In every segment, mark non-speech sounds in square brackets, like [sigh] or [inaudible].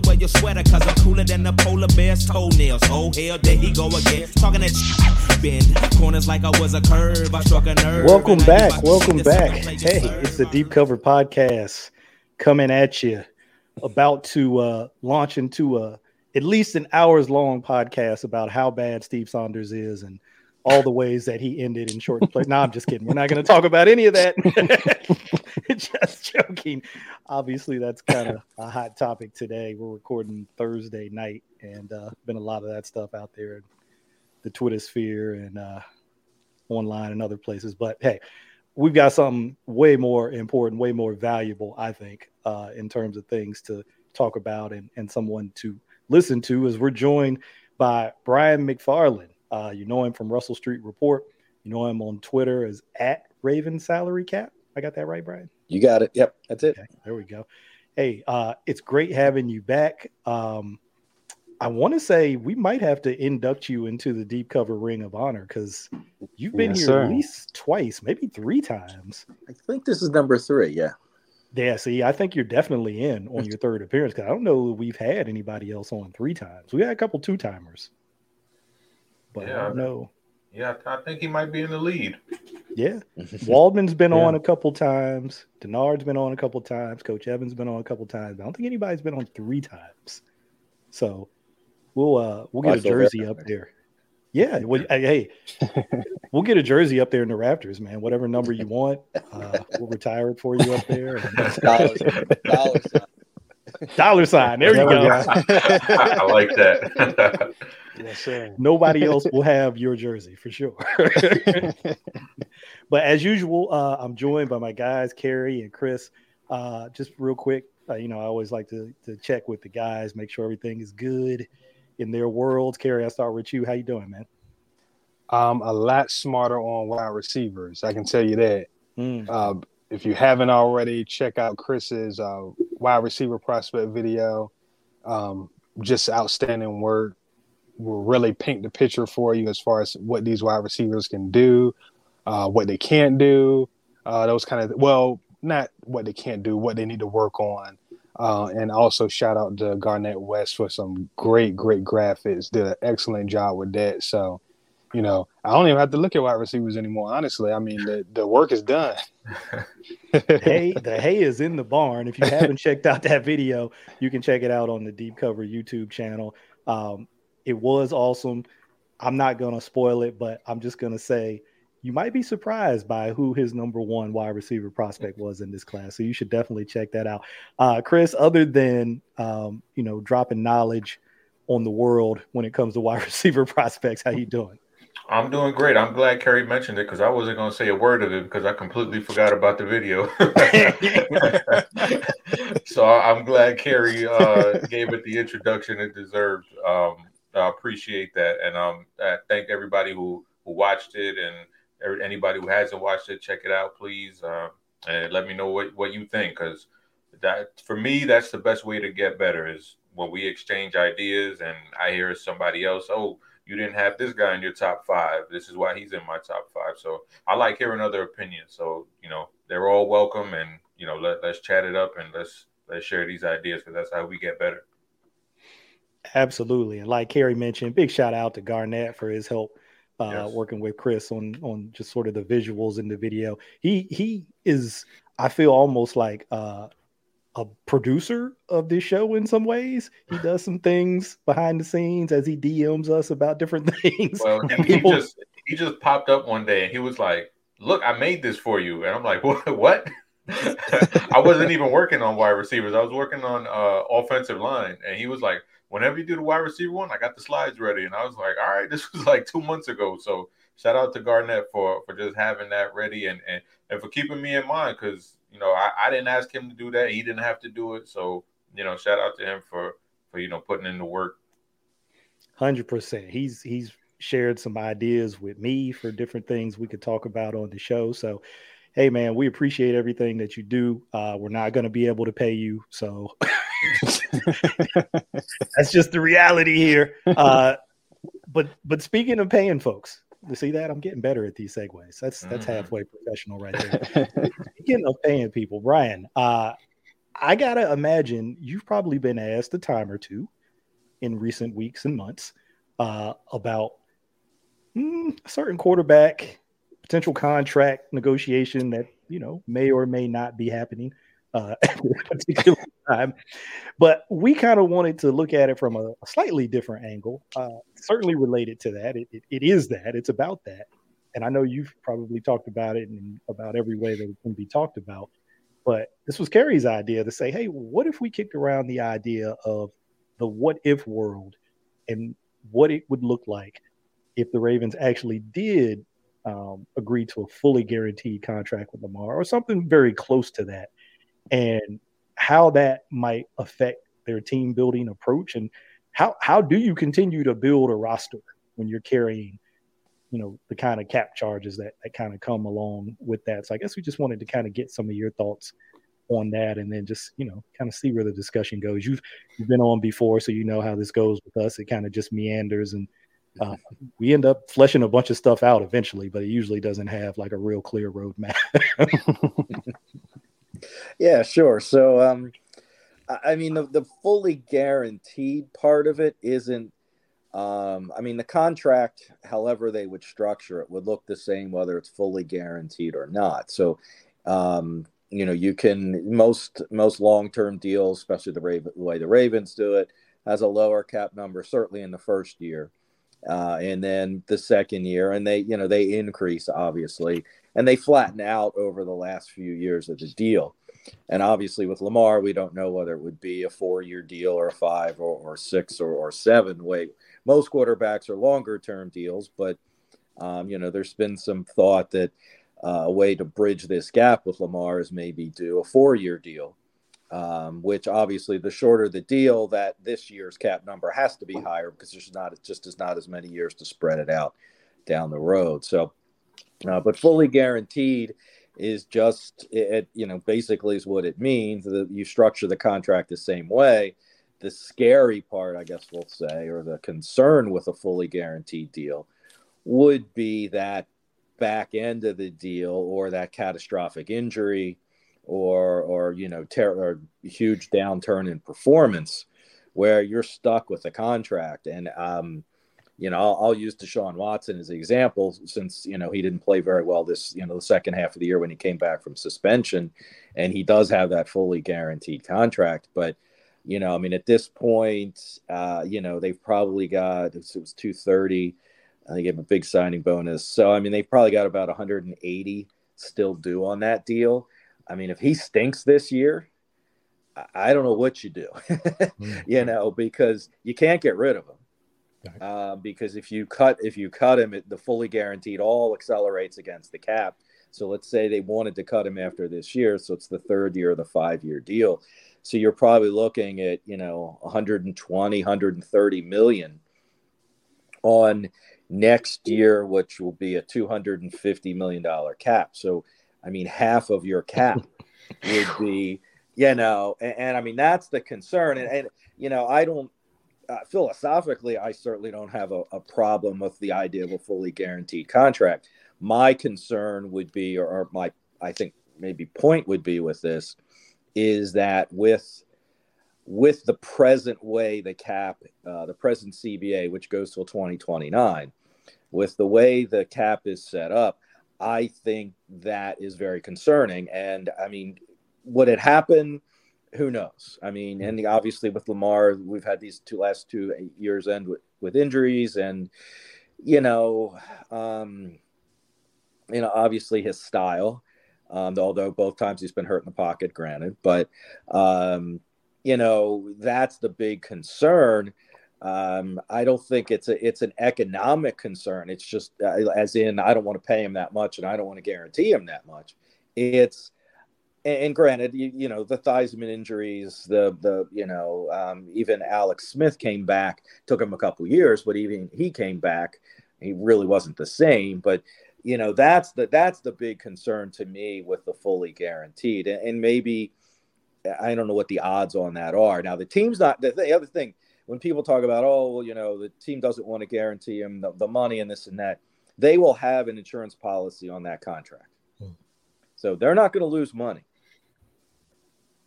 to wear your sweater, cause I'm cooler than the polar bear's toenails. Oh, hell, there he go again. Talking that. Bend corners like I was a curve. I struck a nerve. Welcome back. Welcome back. Hey, it's the Deep Cover Podcast coming at you. About to uh, launch into a at least an hours long podcast about how bad Steve Saunders is and all the ways that he ended in short play. No, I'm just kidding. We're not going to talk about any of that. [laughs] just joking. Obviously, that's kind of a hot topic today. We're recording Thursday night, and uh, been a lot of that stuff out there in the Twitter sphere and uh, online and other places. But hey, we've got something way more important, way more valuable, I think, uh, in terms of things to talk about and, and someone to listen to as we're joined by Brian McFarland. Uh, you know him from Russell Street Report. You know him on Twitter as at Raven Salary Cap. I got that right, Brian? You got it. Yep, that's it. Okay, there we go. Hey, uh, it's great having you back. Um, I want to say we might have to induct you into the deep cover ring of honor because you've been yes, here sir. at least twice, maybe three times. I think this is number three. Yeah. Yeah. See, I think you're definitely in on your third appearance because I don't know we've had anybody else on three times. We had a couple two timers but yeah, I don't know. Yeah, I think he might be in the lead. Yeah, [laughs] Waldman's been yeah. on a couple times. Denard's been on a couple times. Coach Evans been on a couple times. I don't think anybody's been on three times. So we'll uh we'll get a jersey up there. Yeah, well, hey, [laughs] we'll get a jersey up there in the Raptors, man. Whatever number you want, uh, we'll retire it for you up there. [laughs] dollars, dollars, dollar sign. There, you go. I like that. [laughs] yes, sir. Nobody else will have your jersey for sure. [laughs] but as usual, uh, I'm joined by my guys, Kerry and Chris. Uh, just real quick, uh, you know, I always like to to check with the guys, make sure everything is good in their worlds. Kerry, I start with you. How you doing, man? I'm a lot smarter on wide receivers. I can tell you that. Mm. Uh, if you haven't already, check out Chris's uh, wide receiver prospect video. Um, just outstanding work. Will really paint the picture for you as far as what these wide receivers can do, uh, what they can't do. Uh, those kind of well, not what they can't do, what they need to work on. Uh, and also shout out to Garnett West for some great, great graphics. Did an excellent job with that. So you know, I don't even have to look at wide receivers anymore. Honestly, I mean, the, the work is done. [laughs] hey, the hay is in the barn. If you haven't checked out that video, you can check it out on the Deep Cover YouTube channel. Um, it was awesome. I'm not gonna spoil it, but I'm just gonna say you might be surprised by who his number one wide receiver prospect was in this class. So you should definitely check that out. Uh, Chris, other than um, you know dropping knowledge on the world when it comes to wide [laughs] receiver prospects, how you doing? I'm doing great. I'm glad Kerry mentioned it because I wasn't going to say a word of it because I completely forgot about the video. [laughs] so I'm glad Kerry uh, gave it the introduction it deserved. Um, I appreciate that, and um, I thank everybody who who watched it, and anybody who hasn't watched it, check it out, please, uh, and let me know what what you think because that for me that's the best way to get better is when we exchange ideas and I hear somebody else, oh you didn't have this guy in your top five. This is why he's in my top five. So I like hearing other opinions. So you know they're all welcome, and you know let let's chat it up and let's let's share these ideas because that's how we get better. Absolutely, and like Kerry mentioned, big shout out to Garnett for his help uh, yes. working with Chris on on just sort of the visuals in the video. He he is I feel almost like uh, a producer of this show in some ways. He does some things behind the scenes as he DMs us about different [laughs] things. Well, he, people... he just he just popped up one day and he was like, "Look, I made this for you," and I'm like, [laughs] "What? What?" [laughs] I wasn't even working on wide receivers. I was working on uh, offensive line, and he was like, "Whenever you do the wide receiver one, I got the slides ready." And I was like, "All right, this was like two months ago." So shout out to Garnett for for just having that ready and and, and for keeping me in mind because you know, I, I didn't ask him to do that. He didn't have to do it. So, you know, shout out to him for for you know putting in the work. Hundred percent. He's he's shared some ideas with me for different things we could talk about on the show. So, hey man, we appreciate everything that you do. Uh, we're not going to be able to pay you, so [laughs] that's just the reality here. Uh, but but speaking of paying folks, You see that? I'm getting better at these segues. That's that's mm-hmm. halfway professional right there. [laughs] Speaking of paying people, Brian, uh, I gotta imagine you've probably been asked a time or two in recent weeks and months uh, about mm, a certain quarterback potential contract negotiation that you know may or may not be happening uh, [laughs] at particular time. But we kind of wanted to look at it from a, a slightly different angle, uh, certainly related to that. It, it, it is that, it's about that. And I know you've probably talked about it in about every way that it can be talked about. But this was Kerry's idea to say, hey, what if we kicked around the idea of the what if world and what it would look like if the Ravens actually did um, agree to a fully guaranteed contract with Lamar or something very close to that, and how that might affect their team building approach and how how do you continue to build a roster when you're carrying you know the kind of cap charges that that kind of come along with that? So i guess we just wanted to kind of get some of your thoughts on that and then just you know kind of see where the discussion goes. You've you've been on before so you know how this goes with us. It kind of just meanders and uh, [laughs] we end up fleshing a bunch of stuff out eventually but it usually doesn't have like a real clear roadmap [laughs] yeah sure so um i mean the, the fully guaranteed part of it isn't um, I mean, the contract, however they would structure it, would look the same whether it's fully guaranteed or not. So, um, you know, you can most most long term deals, especially the Raven, the way the Ravens do it, has a lower cap number certainly in the first year, uh, and then the second year, and they you know they increase obviously, and they flatten out over the last few years of the deal. And obviously, with Lamar, we don't know whether it would be a four year deal or a five or, or six or, or seven. Wait, most quarterbacks are longer term deals, but um, you know, there's been some thought that uh, a way to bridge this gap with Lamar is maybe do a four year deal, um, which obviously the shorter the deal, that this year's cap number has to be higher because there's not just as not as many years to spread it out down the road. So, uh, but fully guaranteed is just it, you know basically is what it means. That you structure the contract the same way. The scary part, I guess we'll say, or the concern with a fully guaranteed deal would be that back end of the deal or that catastrophic injury or or you know ter- or huge downturn in performance where you're stuck with a contract. And um you know I'll, I'll use Deshaun Watson as an example since you know he didn't play very well this you know the second half of the year when he came back from suspension and he does have that fully guaranteed contract but you know, I mean, at this point, uh, you know, they've probably got it was 230. They gave him a big signing bonus. So, I mean, they've probably got about 180 still due on that deal. I mean, if he stinks this year, I don't know what you do, [laughs] mm. you know, because you can't get rid of him. Uh, because if you cut if you cut him, it, the fully guaranteed all accelerates against the cap. So let's say they wanted to cut him after this year, so it's the third year of the five year deal. So you're probably looking at, you know, 120, 130 million on next year, which will be a $250 million cap. So, I mean, half of your cap [laughs] would be, you know, and, and, I mean, that's the concern. And, and you know, I don't, uh, philosophically, I certainly don't have a, a, problem with the idea of a fully guaranteed contract. My concern would be, or, or my, I think maybe point would be with this is that with with the present way the cap, uh, the present CBA, which goes till 2029, with the way the cap is set up, I think that is very concerning. And I mean, would it happen? Who knows? I mean, and obviously with Lamar, we've had these two last two years end with, with injuries, and you know, um, you know, obviously his style um, although both times he's been hurt in the pocket, granted. But, um, you know, that's the big concern. Um, I don't think it's a it's an economic concern. It's just uh, as in I don't want to pay him that much, and I don't want to guarantee him that much. It's and, granted, you, you, know the Theismann injuries, the the you know um, even Alex Smith came back. Took him a couple years, but even he came back. He really wasn't the same. But you know that's the that's the big concern to me with the fully guaranteed and, and maybe i don't know what the odds on that are now the team's not the, the, other thing when people talk about oh well you know the team doesn't want to guarantee him the, the money and this and that they will have an insurance policy on that contract. Hmm. So they're not going to lose money.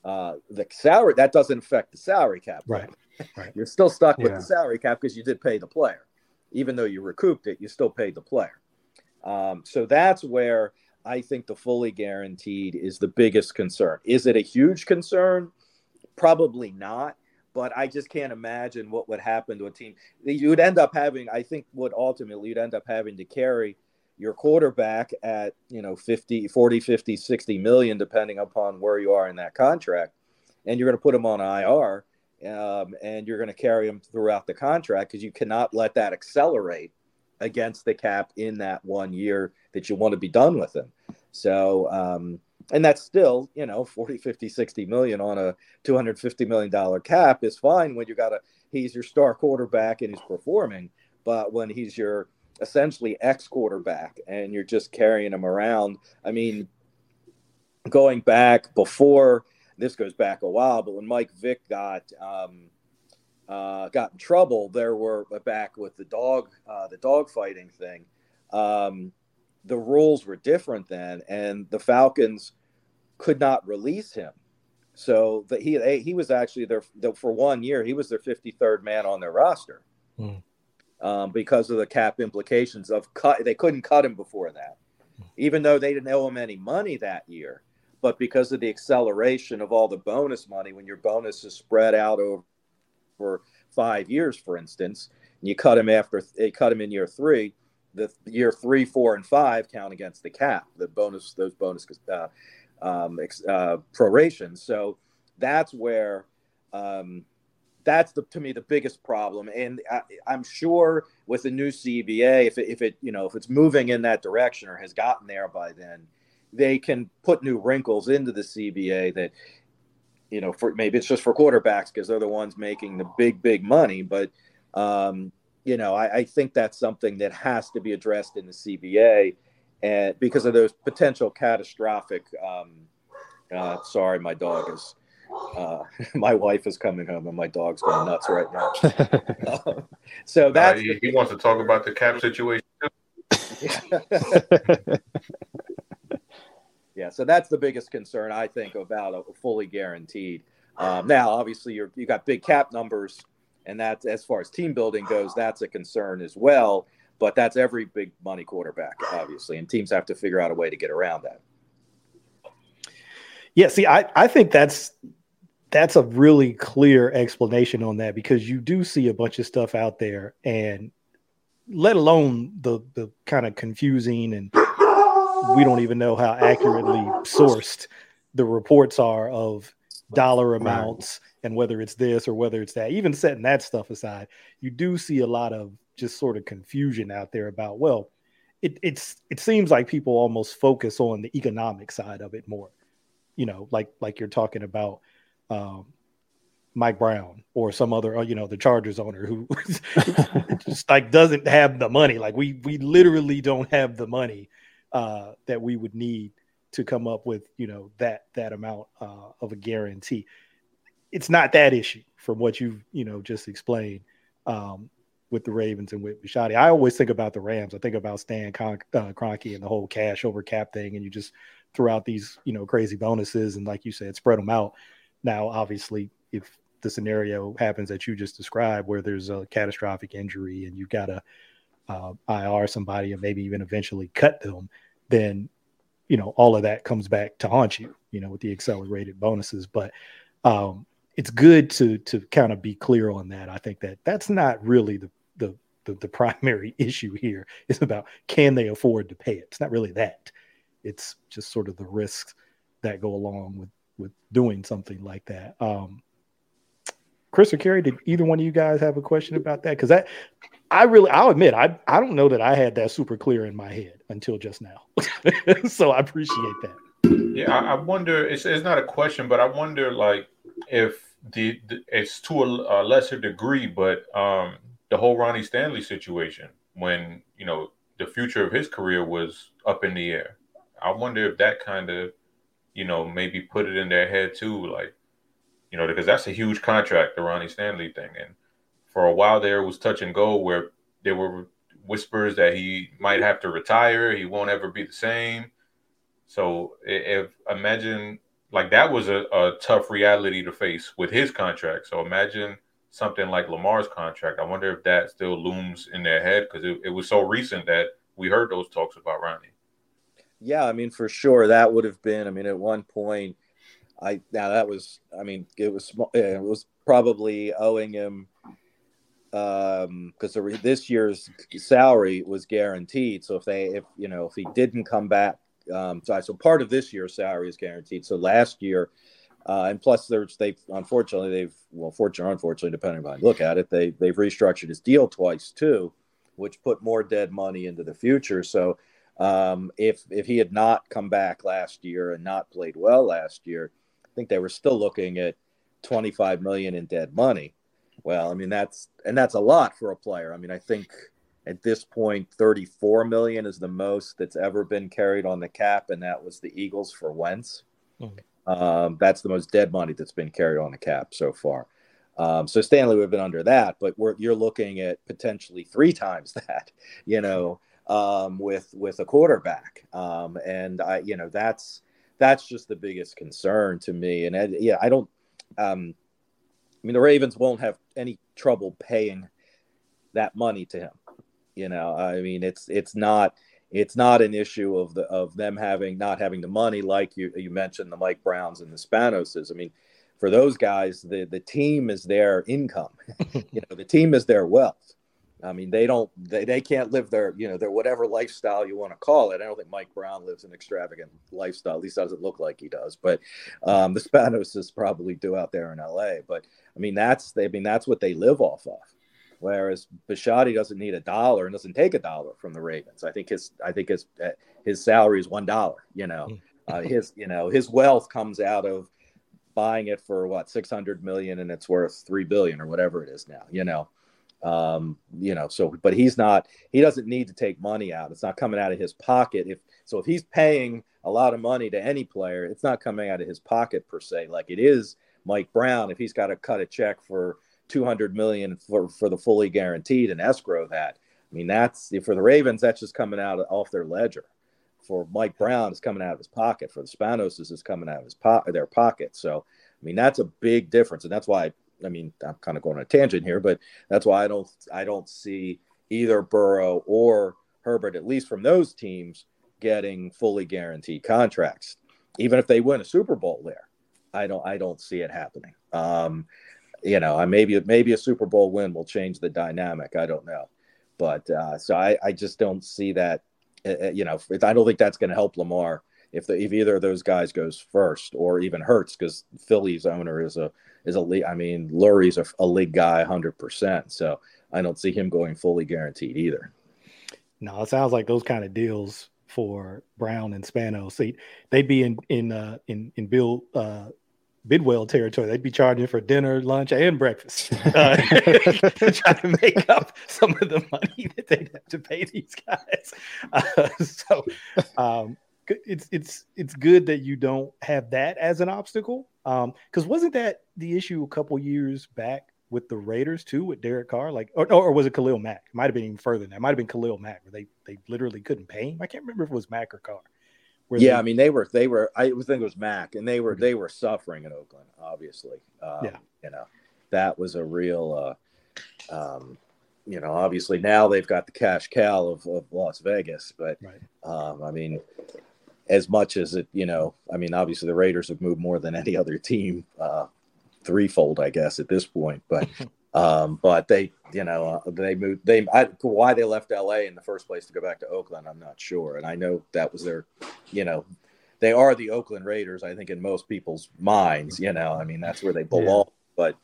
Uh, the salary that doesn't affect the salary cap. Right. right. You're still stuck with yeah. the salary cap because you did pay the player, even though you recouped it. You still paid the player. Um, so that's where I think the fully guaranteed is the biggest concern. Is it a huge concern? Probably not. But I just can't imagine what would happen to a team. You would end up having, I think, what ultimately you'd end up having to carry your quarterback at you know 50 40 50 60 million depending upon where you are in that contract and you're going to put him on ir um, and you're going to carry him throughout the contract because you cannot let that accelerate against the cap in that one year that you want to be done with him. So um, and that's still you know 40 50 60 million on a 250 million dollar cap is fine when you got a he's your star quarterback and he's performing but when he's your essentially ex quarterback and you're just carrying him around. I mean, going back before this goes back a while, but when Mike Vick got um, uh, got in trouble, there were uh, back with the dog uh, the dog fighting thing. Um, the rules were different then, and the Falcons could not release him. So that he he was actually there for one year. He was their 53rd man on their roster. Mm um, because of the cap implications of cut. They couldn't cut him before that, even though they didn't owe him any money that year. But because of the acceleration of all the bonus money, when your bonus is spread out over for five years, for instance, and you cut him after they cut him in year three, the year three, four, and five count against the cap. The bonus, those bonus uh, um, uh, prorations. So that's where um, that's the to me the biggest problem. And I, am sure with the new cba if it, if it you know if it's moving in that direction or has gotten there by then they can put new wrinkles into the cba that you know for maybe it's just for quarterbacks because they're the ones making the big big money. But um, you know I, I, think that's something that has to be addressed in the cba and because of those potential catastrophic um, uh, sorry my dog is uh, [laughs] my wife is coming home and my dog's going nuts right now. [laughs] so that uh, he, he, wants to talk about the cap situation. [laughs] yeah, so that's the biggest concern I think about a fully guaranteed. Um, now, obviously, you're you got big cap numbers, and that's as far as team building goes, that's a concern as well. But that's every big money quarterback, obviously, and teams have to figure out a way to get around that. Yeah, see, I, I think that's that's a really clear explanation on that because you do see a bunch of stuff out there and let alone the the kind of confusing and we don't even know how accurately sourced the reports are of dollar amounts and whether it's this or whether it's that. Even setting that stuff aside you do see a lot of just sort of confusion out there about well it, it's it seems like people almost focus on the economic side of it more. You know like like you're talking about um, Mike Brown or some other, uh, you know, the Chargers owner who [laughs] just like doesn't have the money. Like we we literally don't have the money uh, that we would need to come up with, you know, that that amount uh, of a guarantee. It's not that issue from what you've you know just explained um, with the Ravens and with Bisciotti. I always think about the Rams. I think about Stan Con- uh, Kroenke and the whole cash over cap thing, and you just throw out these you know crazy bonuses and like you said, spread them out now, obviously, if the scenario happens that you just described, where there's a catastrophic injury and you've got to uh, IR somebody and maybe even eventually cut them, then you know all of that comes back to haunt you. You know, with the accelerated bonuses, but um, it's good to to kind of be clear on that. I think that that's not really the the the, the [laughs] primary issue here. It's about can they afford to pay it. It's not really that. It's just sort of the risks that go along with with doing something like that. Um, Chris or Kerry, did either one of you guys have a question about that? Because that I really, I'll admit, I I don't know that I had that super clear in my head until just now. [laughs] so I appreciate that. Yeah, I, I, wonder. It's it's not a question, but I wonder like if the, the it's to a, a, lesser degree, but um, the whole Ronnie Stanley situation when you know the future of his career was up in the air. I wonder if that kind of you know, maybe put it in their head too, like, you know, because that's a huge contract, the Ronnie Stanley thing. And for a while there, was touch and go where there were whispers that he might have to retire. He won't ever be the same. So if imagine like that was a, a tough reality to face with his contract. So imagine something like Lamar's contract. I wonder if that still looms in their head because it, it was so recent that we heard those talks about Ronnie. Yeah, I mean, for sure, that would have been. I mean, at one point, I now that was. I mean, it was it was probably owing him um because this year's salary was guaranteed. So if they, if you know, if he didn't come back, um, so, so part of this year's salary is guaranteed. So last year, uh, and plus there's they unfortunately they've well, fortunately or unfortunately, depending on how you look at it, they they've restructured his deal twice too, which put more dead money into the future. So um, if if he had not come back last year and not played well last year, I think they were still looking at 25 million in dead money. Well, I mean that's and that's a lot for a player. I mean, I think at this point 34 million is the most that's ever been carried on the cap and that was the Eagles for Wentz. Mm-hmm. Um, that's the most dead money that's been carried on the cap so far. Um, so Stanley would have been under that, but you're looking at potentially three times [laughs] that, you know, um, with with a quarterback. Um, and I, you know, that's that's just the biggest concern to me. And I, yeah, I don't. Um, I mean, the Ravens won't have any trouble paying that money to him. You know, I mean, it's it's not it's not an issue of the of them having not having the money like you you mentioned the Mike Browns and the Spanoses. I mean, for those guys, the the team is their income. [laughs] you know, the team is their wealth. I mean, they don't, they, they can't live their, you know, their whatever lifestyle you want to call it. I don't think Mike Brown lives an extravagant lifestyle. At least doesn't look like he does. But um, the Spanoses probably do out there in L.A. But I mean, that's, they, I mean, that's what they live off of. Whereas Bisciotti doesn't need a dollar and doesn't take a dollar from the Ravens. I think his, I think his, uh, his salary is one dollar. You know, hmm. uh, his, you know, his wealth comes out of buying it for what six hundred million and it's worth three billion or whatever it is now. You know um you know so but he's not he doesn't need to take money out. It's not coming out of his pocket. If so if he's paying a lot of money to any player it's not coming out of his pocket per se. Like it is mike brown if he's got to cut a check for 200 million for for the fully guaranteed and escrow that i mean that's for the ravens that's just coming out off their ledger. For mike brown it's coming out of his pocket. For the spanos is coming out of his po- their pocket. So i mean that's a big difference and that's why I mean, I'm kind of going on a tangent here, but that's why I don't I don't see either Burrow or Herbert, at least from those teams, getting fully guaranteed contracts. Even if they win a Super Bowl there, I don't I don't see it happening. Um, you know, maybe maybe a Super Bowl win will change the dynamic. I don't know, but uh, so I I just don't see that. Uh, uh you know, I don't think that's going to help Lamar if the, if either of those guys goes first or even Hurts because Philly's owner is a is a league. I mean, Lurie's a, a league guy, hundred percent. So I don't see him going fully guaranteed either. No, it sounds like those kind of deals for Brown and Spano. See, they'd be in in uh, in in Bill uh, Bidwell territory. They'd be charging for dinner, lunch, and breakfast, [laughs] uh, [laughs] trying to make up some of the money that they'd have to pay these guys. Uh, so, um, it's it's it's good that you don't have that as an obstacle. Um, because wasn't that the issue a couple years back with the Raiders too, with Derek Carr? Like, or, or was it Khalil Mack? It might have been even further than that. It might have been Khalil Mack, where they they literally couldn't pay him. I can't remember if it was Mack or Carr. Yeah, they, I mean they were they were I think it was Mack, and they were they were suffering in Oakland, obviously. Um, yeah, you know that was a real. Uh, um, you know, obviously now they've got the cash cow of, of Las Vegas, but right. um, I mean, as much as it, you know, I mean, obviously the Raiders have moved more than any other team, uh, threefold, I guess, at this point. But, [laughs] um, but they, you know, uh, they moved. They I, why they left L.A. in the first place to go back to Oakland, I'm not sure. And I know that was their, you know, they are the Oakland Raiders. I think in most people's minds, you know, I mean, that's where they belong. Yeah. But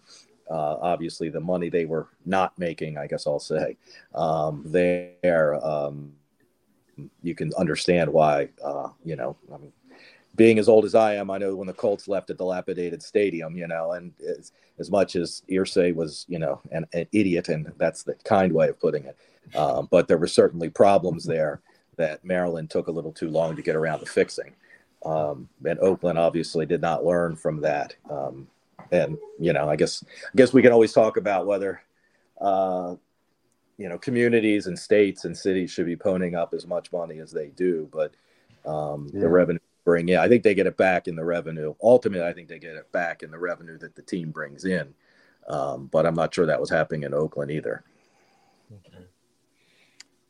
uh, obviously, the money they were not making, I guess I'll say, um, there. Um, you can understand why. Uh, you know, I mean, being as old as I am, I know when the Colts left a dilapidated stadium, you know, and as, as much as Irsay was, you know, an, an, idiot, and that's the kind way of putting it, um, but there were certainly problems there that Maryland took a little too long to get around to fixing. Um, and Oakland obviously did not learn from that. Um, and you know, I guess I guess we can always talk about whether uh, you know, communities and states and cities should be ponying up as much money as they do, but um, yeah. the revenue bring in, I think they get it back in the revenue. Ultimately, I think they get it back in the revenue that the team brings in. Um, but I'm not sure that was happening in Oakland either. Okay.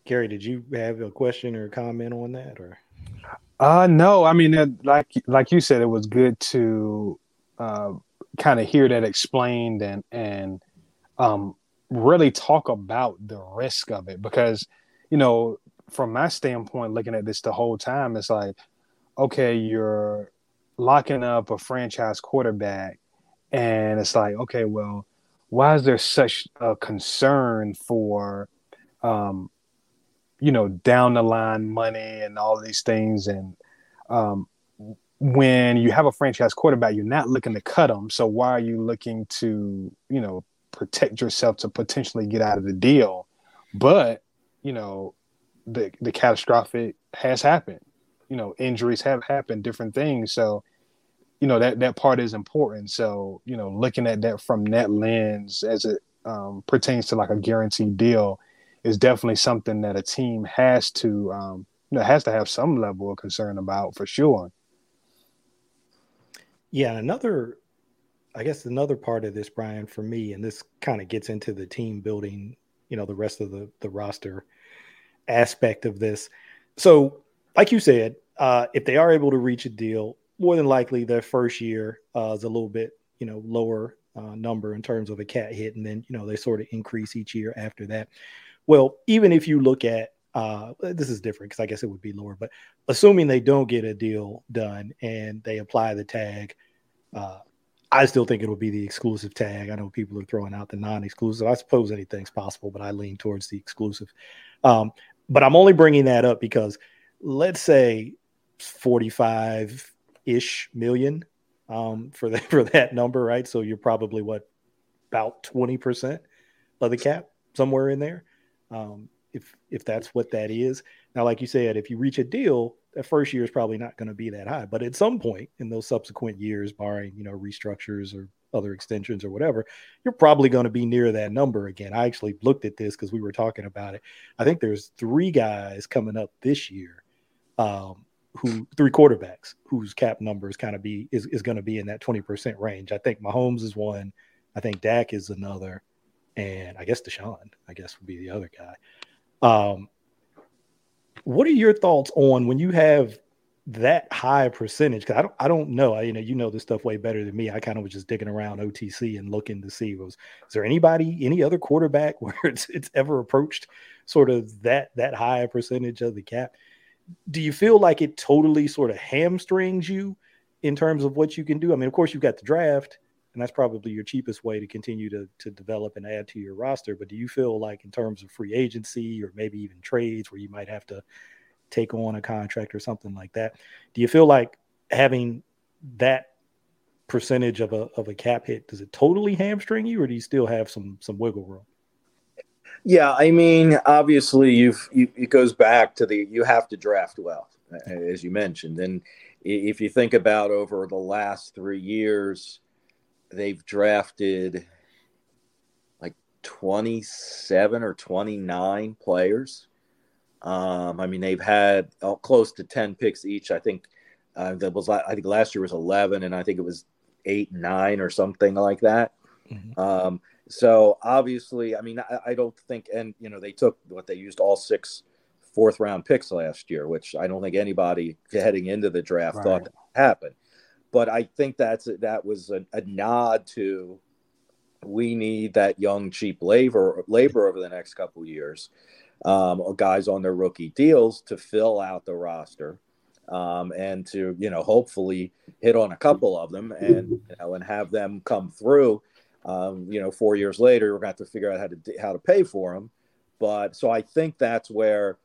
Gary, did you have a question or comment on that, or? Uh, no. I mean, like like you said, it was good to uh, kind of hear that explained and and um, really talk about the risk of it because you know from my standpoint looking at this the whole time it's like okay you're locking up a franchise quarterback and it's like okay well why is there such a concern for um, you know down the line money and all these things and um, when you have a franchise quarterback, you're not looking to cut them. So why are you looking to, you know, protect yourself to potentially get out of the deal? But, you know, the the catastrophic has happened. You know, injuries have happened, different things. So, you know, that that part is important. So, you know, looking at that from that lens as it um, pertains to like a guaranteed deal is definitely something that a team has to um, you know has to have some level of concern about for sure. Yeah, another, I guess another part of this, Brian, for me, and this kind of gets into the team building, you know, the rest of the the roster aspect of this. So, like you said, uh, if they are able to reach a deal, more than likely their first year uh, is a little bit, you know, lower uh, number in terms of a cap hit, and then you know they sort of increase each year after that. Well, even if you look at uh, this is different because I guess it would be lower, but assuming they don't get a deal done and they apply the tag uh, I still think it'll be the exclusive tag. I know people are throwing out the non-exclusive. I suppose anything's possible, but I lean towards the exclusive. Um, but I'm only bringing that up because let's say 45 ish million um, for that [laughs] for that number, right? So you're probably what about 20 percent of the cap, somewhere in there. Um, if if that's what that is. Now, like you said, if you reach a deal, that first year is probably not going to be that high. But at some point in those subsequent years, barring you know restructures or other extensions or whatever, you're probably going to be near that number again. I actually looked at this because we were talking about it. I think there's three guys coming up this year, um, who three quarterbacks whose cap numbers kind of be is, is going to be in that 20% range. I think Mahomes is one. I think Dak is another, and I guess Deshaun, I guess would be the other guy. Um, what are your thoughts on when you have that high percentage? Because I don't, I don't know. I, you know, you know this stuff way better than me. I kind of was just digging around OTC and looking to see was is there anybody, any other quarterback [laughs] where it's it's ever approached sort of that that high percentage of the cap? Do you feel like it totally sort of hamstrings you in terms of what you can do? I mean, of course, you've got the draft, and that's probably your cheapest way to continue to to develop and add to your roster. But do you feel like in terms of free agency or maybe even trades where you might have to take on a contract or something like that, do you feel like having that percentage of a of a cap hit does it totally hamstring you, or do you still have some some wiggle room? Yeah, I mean, obviously, you've you, it goes back to the you have to draft well, as you mentioned, and if you think about over the last three years they've drafted like 27 or 29 players. Um, I mean, they've had oh, close to 10 picks each. I think uh, that was, I think last year was 11, and I think it was eight, nine, or something like that. Mm-hmm. Um, so obviously, I mean, I, I, don't think, and you know, they took what they used all six fourth round picks last year, which I don't think anybody heading into the draft right. thought that happened but I think that's that was a, a nod to we need that young cheap labor labor over the next couple years, um, guys on their rookie deals to fill out the roster, um, and to you know hopefully hit on a couple of them and you know and have them come through. Um, you know, four years later, we're going to have to figure out how to how to pay for them. But so I think that's where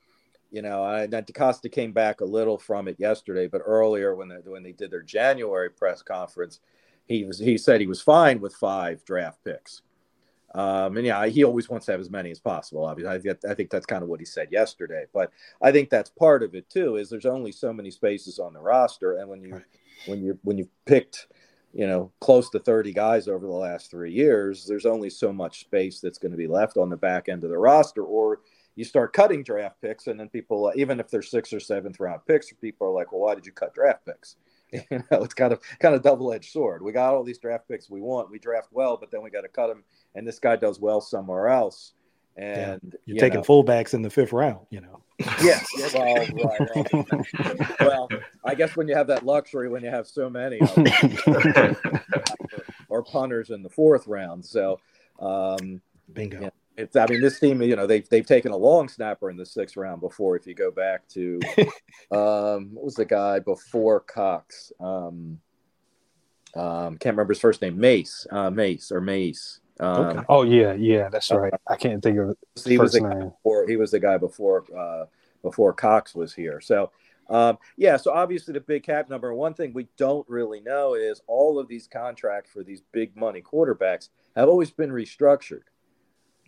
you know, I, DeCosta came back a little from it yesterday, but earlier when they when they did their January press conference, he was he said he was fine with five draft picks. Um, and yeah, he always wants to have as many as possible. Obviously, I, I think that's kind of what he said yesterday. But I think that's part of it too. Is there's only so many spaces on the roster, and when you when you when you've picked you know, close to 30 guys over the last three years, there's only so much space that's going to be left on the back end of the roster. Or you start cutting draft picks, and then people, uh, even if they're sixth or seventh round picks, people are like, well, why did you cut draft picks? [laughs] You know, it's kind of kind of double edged sword. We got all these draft picks we want. We draft well, but then we got to cut them, and this guy does well somewhere else. And yeah. you're you taking know, fullbacks in the fifth round, you know. [laughs] Yes. well, right, well, I guess when you have that luxury, when you have so many, [laughs] or punters in the fourth round. So, um, bingo. Yeah, it's, I mean, this team, you know, they've they've taken a long snapper in the sixth round before. If you go back to, [laughs] um, what was the guy before Cox? Um, um, can't remember his first name. Mace, uh, Mace or Mace. Um, okay. Oh yeah, yeah, that's right. I can't think of he was the name. Before, he was the guy before uh, before Cox was here. So um, yeah, so obviously the big cap number. One thing we don't really know is all of these contracts for these big money quarterbacks have always been restructured.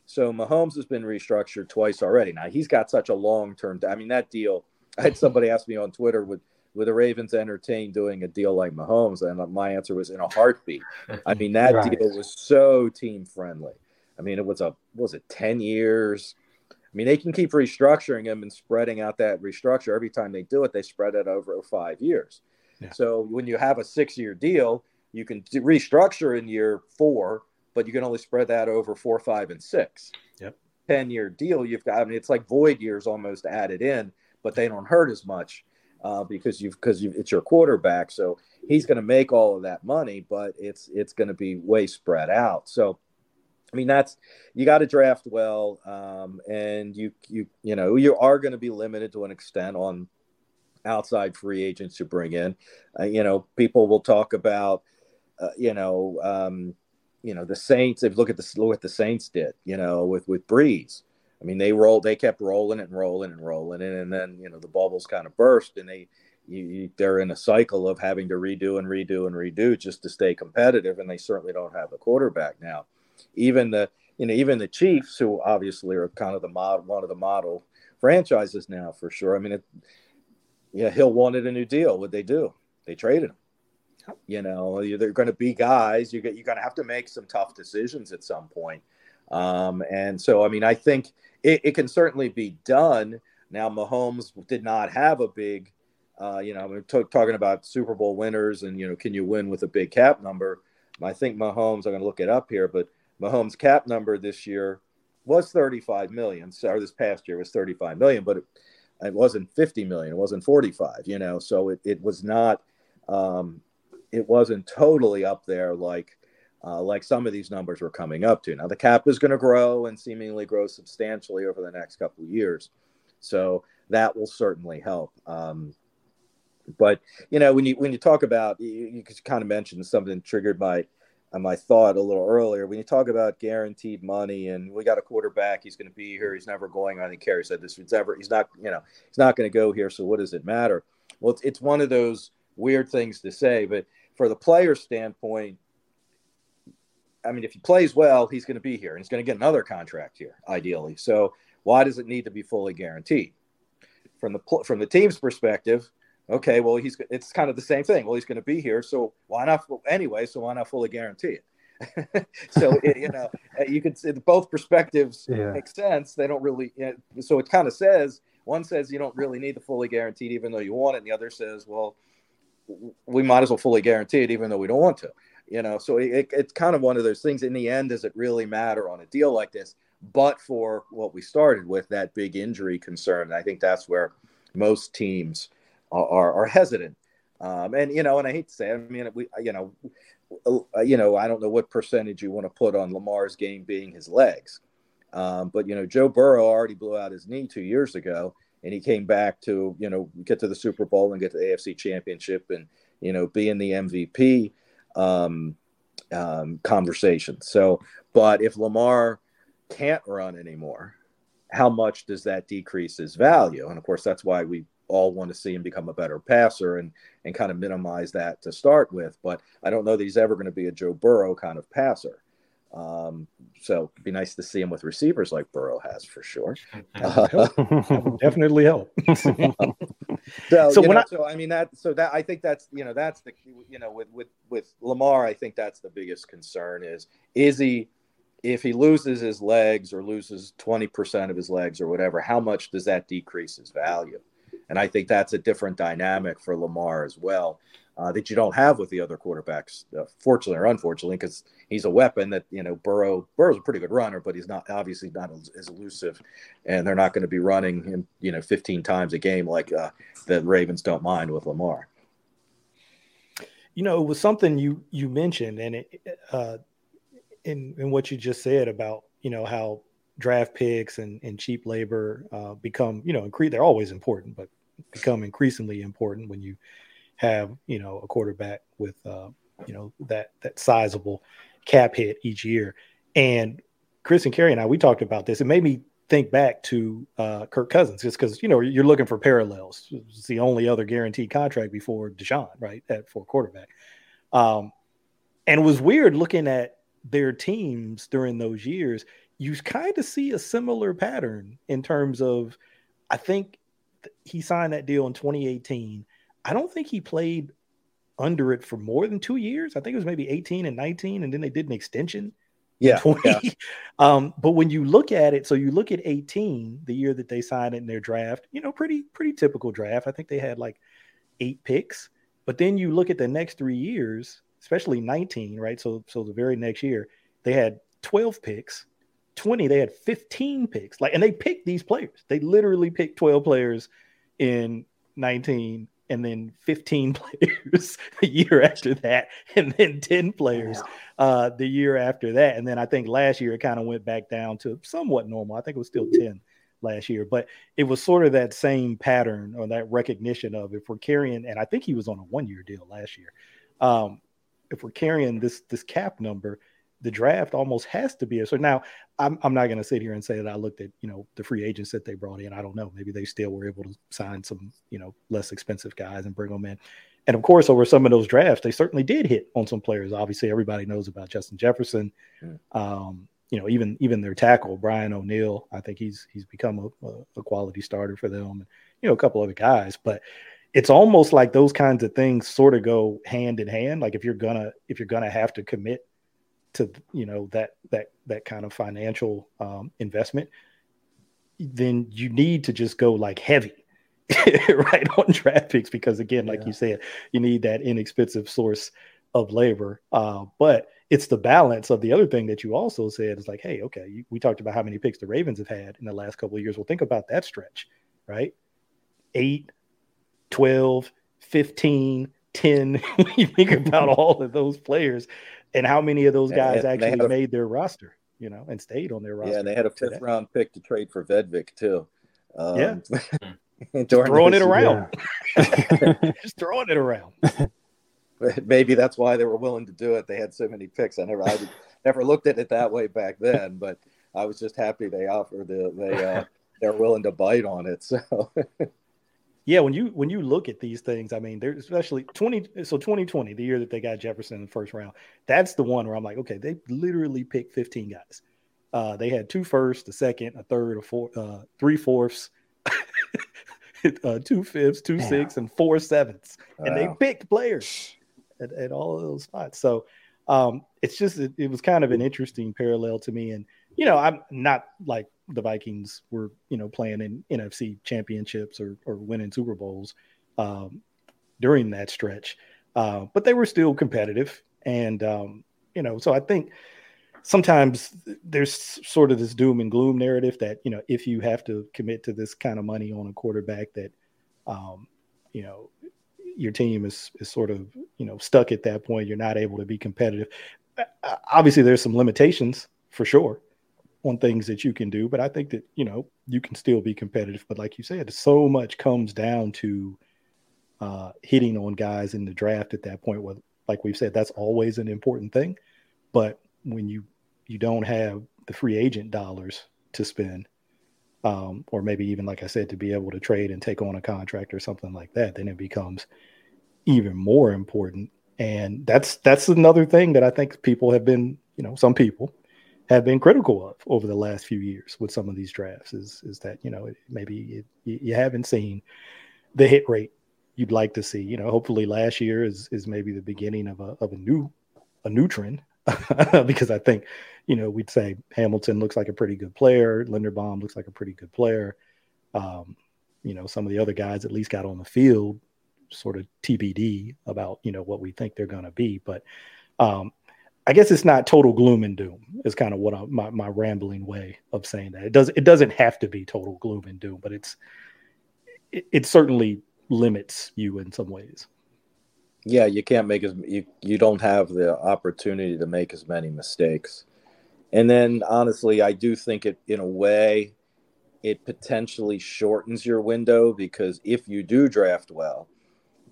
So Mahomes has been restructured twice already. Now he's got such a long term. I mean that deal. I had somebody ask me on Twitter would would the Ravens entertain doing a deal like Mahomes? And my answer was in a heartbeat. [laughs] I mean, that right. deal was so team friendly. I mean, it was a was it ten years? I mean, they can keep restructuring them and spreading out that restructure every time they do it. They spread it over five years. Yeah. So when you have a six year deal, you can restructure in year four, but you can only spread that over four, five, and six. Yep. Ten year deal, you've got. I mean, it's like void years almost added in, but they don't hurt as much uh, because you've because you it's your quarterback. So he's going to make all of that money, but it's it's going to be way spread out. So. I mean that's you got to draft well, um, and you you you know you are going to be limited to an extent on outside free agents to bring in. Uh, you know, people will talk about, uh, you know, um, you know the Saints. If look at the look what the Saints did, you know, with with Brees. I mean, they rolled, they kept rolling and rolling and rolling, and, and then you know the bubbles kind of burst, and they you, you, they're in a cycle of having to redo and redo and redo just to stay competitive, and they certainly don't have a quarterback now. Even the you know even the Chiefs, who obviously are kind of the model, one of the model franchises now for sure. I mean, it, yeah, Hill wanted a new deal. What they do? They traded him. You know, they're going to be guys. You get you're going to have to make some tough decisions at some point. Um, and so, I mean, I think it, it, can certainly be done. Now, Mahomes did not have a big, uh, you know, we're t- talking about Super Bowl winners and, you know, can you win with a big cap number? I think Mahomes, I'm going to look it up here, but Mahomes' cap number this year was 35 million. Or this past year was 35 million, but it, it wasn't 50 million. It wasn't 45, you know, so it, it was not, um, it wasn't totally up there like, uh, like some of these numbers we're coming up to. Now, the cap is going to grow and seemingly grow substantially over the next couple of years. So that will certainly help. Um, but you know, when you when you talk about, you, you kind of mentioned something triggered my my thought a little earlier. When you talk about guaranteed money and we got a quarterback, he's going to be here. He's never going. I think Kerry said this. He's ever. He's not. You know, he's not going to go here. So what does it matter? Well, it's, it's one of those weird things to say, but for the player standpoint, I mean, if he plays well, he's going to be here and he's going to get another contract here, ideally. So why does it need to be fully guaranteed? From the from the team's perspective, okay, well, he's it's kind of the same thing. Well, he's going to be here, so why not anyway? So why not fully guarantee it? [laughs] so it, you know, uh, you could see both perspectives yeah. make sense. They don't really. You know, so it kind of says one says you don't really need the fully guaranteed, even though you want it, and the other says, well, we might as well fully guarantee it, even though we don't want to you know so it, it's kind of one of those things. In the end does it really matter on a deal like this? But for what we started with that big injury concern i think that's where most teams are, are, are hesitant. Um, and you know and i hate to say i mean we you know uh, you know i don't know what percentage you want to put on lamar's game being his legs. Um, but you know joe burrow already blew out his knee two years ago and he came back to you know get to the super bowl and get to the afc championship and you know be in the mvp um, um, conversation. So, but if Lamar can't run anymore, how much does that decrease his value? And of course, that's why we all want to see him become a better passer and and kind of minimize that to start with. But I don't know that he's ever going to be a Joe Burrow kind of passer. Um, so it'd be nice to see him with receivers like Burrow has for sure. [laughs] Definitely help. [laughs] so, so know, I, so I mean that so that I think that's you know that's the you know with with with Lamar I think that's the biggest concern is is he if he loses his legs or loses 20% of his legs or whatever how much does that decrease his value and I think that's a different dynamic for Lamar as well uh, that you don't have with the other quarterbacks, uh, fortunately or unfortunately, because he's a weapon that you know Burrow. Burrow's a pretty good runner, but he's not obviously not as, elusive, and they're not going to be running him you know 15 times a game like uh, the Ravens don't mind with Lamar. You know, it was something you you mentioned, and it uh, in in what you just said about you know how draft picks and, and cheap labor uh, become you know increase. They're always important, but become increasingly important when you have you know a quarterback with uh, you know that that sizable cap hit each year. And Chris and Kerry and I we talked about this. It made me think back to uh, Kirk Cousins just because you know you're looking for parallels. It's the only other guaranteed contract before Deshaun, right? At for quarterback. Um, and it was weird looking at their teams during those years. You kind of see a similar pattern in terms of, I think he signed that deal in 2018 I don't think he played under it for more than two years. I think it was maybe 18 and 19, and then they did an extension. Yeah. yeah. [laughs] um, but when you look at it, so you look at 18, the year that they signed it in their draft, you know, pretty, pretty typical draft. I think they had like eight picks. But then you look at the next three years, especially 19, right? So so the very next year, they had 12 picks. 20, they had 15 picks. Like, and they picked these players. They literally picked 12 players in 19 and then 15 [laughs] players the year after that, and then 10 players uh, the year after that. And then I think last year it kind of went back down to somewhat normal. I think it was still 10 last year, but it was sort of that same pattern or that recognition of if we're carrying, and I think he was on a one year deal last year. Um, if we're carrying this this cap number, the draft almost has to be a so now I'm, I'm not going to sit here and say that I looked at you know the free agents that they brought in. I don't know. Maybe they still were able to sign some you know less expensive guys and bring them in. And of course, over some of those drafts, they certainly did hit on some players. Obviously, everybody knows about Justin Jefferson. Um, you know, even even their tackle Brian O'Neill. I think he's he's become a, a quality starter for them. And, you know, a couple other guys, but it's almost like those kinds of things sort of go hand in hand. Like if you're gonna if you're gonna have to commit to you know that that that kind of financial um, investment, then you need to just go like heavy [laughs] right on draft picks because again, like yeah. you said, you need that inexpensive source of labor. Uh, but it's the balance of the other thing that you also said is like, hey, okay, you, we talked about how many picks the Ravens have had in the last couple of years. Well, think about that stretch, right? Eight, 12, 15, 10. [laughs] you think about [laughs] all of those players and how many of those guys and actually a, made their roster, you know, and stayed on their roster. Yeah, and they had a fifth round pick to trade for Vedvik too. Um, yeah, [laughs] throwing it around, [laughs] just throwing it around. Maybe that's why they were willing to do it. They had so many picks. I never, I never looked at it that way back then, but I was just happy they offered the they uh, they're willing to bite on it. So [laughs] yeah, when you when you look at these things, I mean, there's especially 20 so 2020, the year that they got Jefferson in the first round, that's the one where I'm like, okay, they literally picked 15 guys. Uh, they had two firsts, a second, a third, a four, uh, three fourths, [laughs] uh, two fifths, two Damn. sixths, and four sevenths, wow. and they picked players at, at all of those spots. So um, it's just it, it was kind of an interesting parallel to me, and you know, I'm not like the Vikings were, you know, playing in NFC championships or, or winning Super Bowls um, during that stretch. Uh, but they were still competitive. And, um, you know, so I think sometimes there's sort of this doom and gloom narrative that, you know, if you have to commit to this kind of money on a quarterback that, um, you know, your team is, is sort of, you know, stuck at that point, you're not able to be competitive. Uh, obviously, there's some limitations for sure on things that you can do. But I think that, you know, you can still be competitive. But like you said, so much comes down to uh, hitting on guys in the draft at that point. Where, like we've said, that's always an important thing. But when you you don't have the free agent dollars to spend, um, or maybe even like I said, to be able to trade and take on a contract or something like that, then it becomes even more important. And that's that's another thing that I think people have been, you know, some people have been critical of over the last few years with some of these drafts is is that you know maybe it, you haven't seen the hit rate you'd like to see. You know, hopefully last year is is maybe the beginning of a of a new a new trend [laughs] because I think you know we'd say Hamilton looks like a pretty good player, Linderbaum looks like a pretty good player. Um, you know, some of the other guys at least got on the field, sort of TBD about you know what we think they're going to be, but. Um, I guess it's not total gloom and doom. Is kind of what I, my my rambling way of saying that. It does it doesn't have to be total gloom and doom, but it's it, it certainly limits you in some ways. Yeah, you can't make as you you don't have the opportunity to make as many mistakes. And then honestly, I do think it in a way it potentially shortens your window because if you do draft well,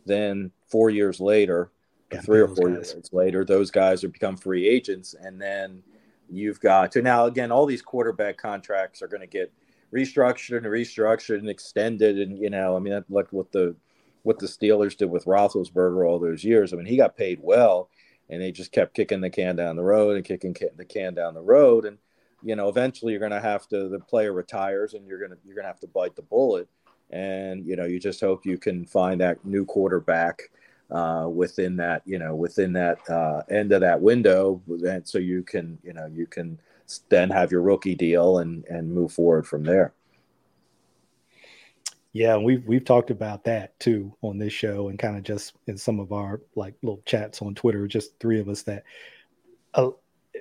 then 4 years later three or four guys. years later, those guys have become free agents, and then you've got to now again all these quarterback contracts are going to get restructured and restructured and extended, and you know, I mean, like what the what the Steelers did with Roethlisberger all those years. I mean, he got paid well, and they just kept kicking the can down the road and kicking the can down the road, and you know, eventually you're going to have to the player retires, and you're going to you're going to have to bite the bullet, and you know, you just hope you can find that new quarterback uh, within that you know within that uh, end of that window and so you can you know you can then have your rookie deal and and move forward from there. Yeah we've we've talked about that too on this show and kind of just in some of our like little chats on twitter just three of us that uh,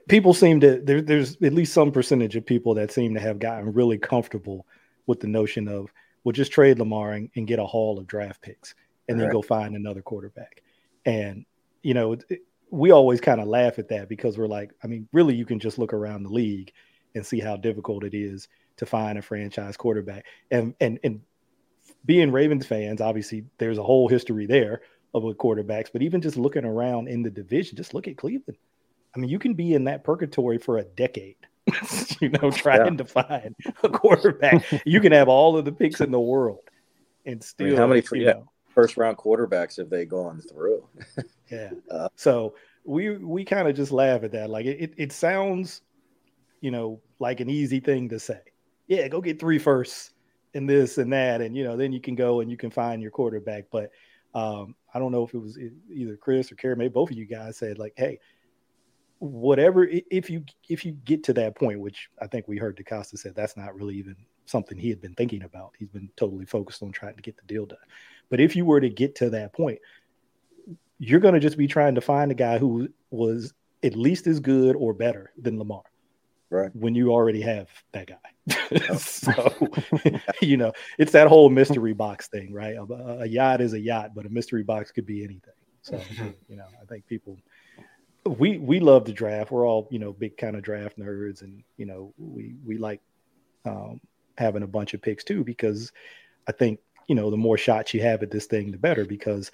people seem to there, there's at least some percentage of people that seem to have gotten really comfortable with the notion of we'll just trade lamar and, and get a haul of draft picks and then right. go find another quarterback. And you know, it, we always kind of laugh at that because we're like, I mean, really, you can just look around the league and see how difficult it is to find a franchise quarterback. And and and being Ravens fans, obviously, there's a whole history there of quarterbacks. But even just looking around in the division, just look at Cleveland. I mean, you can be in that purgatory for a decade. [laughs] you know, trying yeah. to find a quarterback. you can have all of the picks in the world and still, I mean, how many? You yeah. know, first round quarterbacks have they gone through? [laughs] yeah. [laughs] Uh, so we we kind of just laugh at that. Like it, it sounds, you know, like an easy thing to say. Yeah, go get three firsts and this and that, and you know, then you can go and you can find your quarterback. But um, I don't know if it was either Chris or Kerry, maybe both of you guys said like, hey, whatever if you if you get to that point, which I think we heard DeCosta said that's not really even something he had been thinking about. He's been totally focused on trying to get the deal done. But if you were to get to that point, you're going to just be trying to find a guy who was at least as good or better than Lamar. Right. When you already have that guy. [laughs] so, [laughs] you know, it's that whole mystery box thing, right? A, a, yacht is a yacht, but a mystery box could be anything. So, you know, I think people we we love the draft. We're all, you know, big kind of draft nerds and, you know, we we like um, having a bunch of picks too because I think you know, the more shots you have at this thing, the better. Because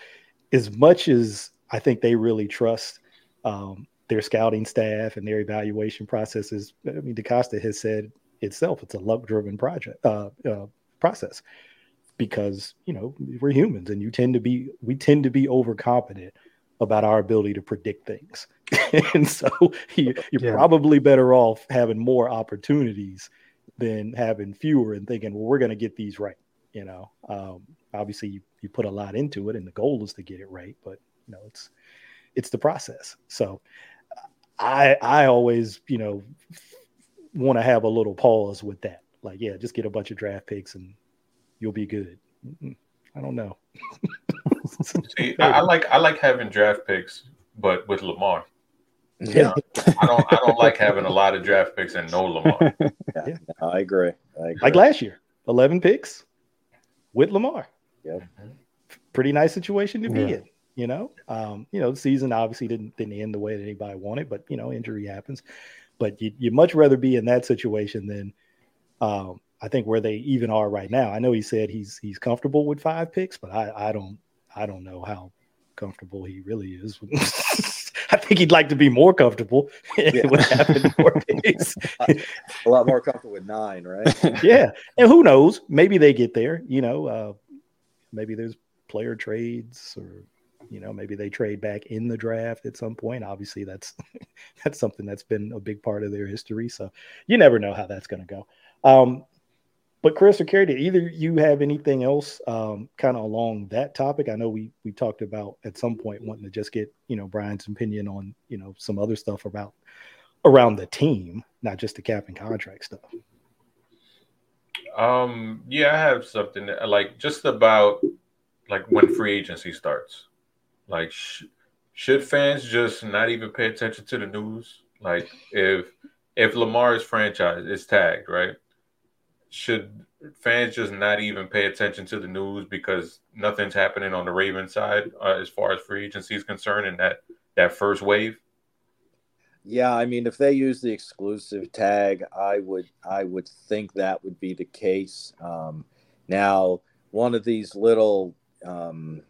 as much as I think they really trust um, their scouting staff and their evaluation processes, I mean, DeCosta has said itself, it's a luck-driven project uh, uh, process because you know we're humans and you tend to be we tend to be overconfident about our ability to predict things [laughs] and so you, are yeah. probably better off having more opportunities than having fewer and thinking well we're going to get these right you know, um, obviously you, you put a lot into it, and the goal is to get it right. But you know, it's it's the process. So I I always you know want to have a little pause with that. Like, yeah, just get a bunch of draft picks and you'll be good. I don't know. [laughs] See, I, I, like I like having draft picks, but with Lamar. Yeah, I don't I don't like having a lot of draft picks and no Lamar. [laughs] Yeah, I agree. I agree. Like last year, eleven picks, with Lamar. Yeah. Pretty nice situation to be yeah. in. You know, um, you know, the season obviously didn't didn't end the way that anybody wanted, but you know, injury happens. But you you much rather be in that situation than um, I think where they even are right now. I know he said he's he's comfortable with five picks, but I, I don't I don't know how comfortable he really is. [laughs] I think he'd like to be more comfortable [laughs] yeah. with having more picks. a lot more comfortable with nine, right? [laughs] yeah, and who knows? Maybe they get there. You know, uh, maybe there's player trades or You know, maybe they trade back in the draft at some point. Obviously, that's [laughs] that's something that's been a big part of their history. So you never know how that's going to go. Um, but Chris or Kerry, did either you have anything else um, kind of along that topic? I know we we talked about at some point wanting to just get you know Brian's opinion on you know some other stuff about around the team, not just the cap and contract stuff. Um, yeah, I have something like just about like when free agency starts. Like, sh- should fans just not even pay attention to the news? Like, if if franchise is tagged, right? Should fans just not even pay attention to the news because nothing's happening on the Ravens side uh, as far as free agency is concerned in that that first wave? Yeah, I mean, if they use the exclusive tag, I would I would think that would be the case. Um, now, one of these little um,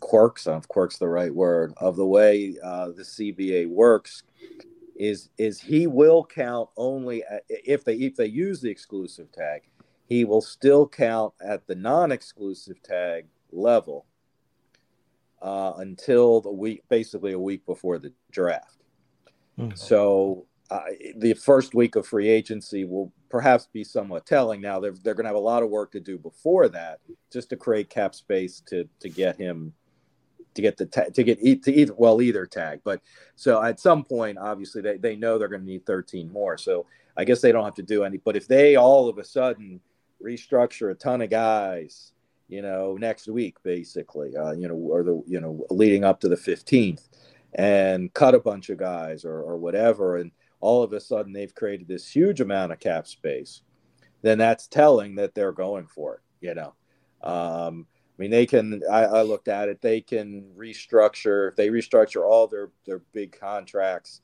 quirks, if quirks the right word, of the way uh, the CBA works is is he will count only at, if they if they use the exclusive tag, he will still count at the non-exclusive tag level uh, until the week, basically a week before the draft. Mm-hmm. So uh, the first week of free agency will perhaps be somewhat telling. Now they're they're going to have a lot of work to do before that, just to create cap space to to get him to get the ta- to get to either well either tag. But so at some point, obviously they, they know they're going to need 13 more. So I guess they don't have to do any. But if they all of a sudden restructure a ton of guys, you know, next week basically, uh, you know, or the you know leading up to the 15th, and cut a bunch of guys or or whatever, and all of a sudden they've created this huge amount of cap space, then that's telling that they're going for it. You know. Um, I mean, they can. I, I, looked at it. They can restructure. If they restructure all their their big contracts,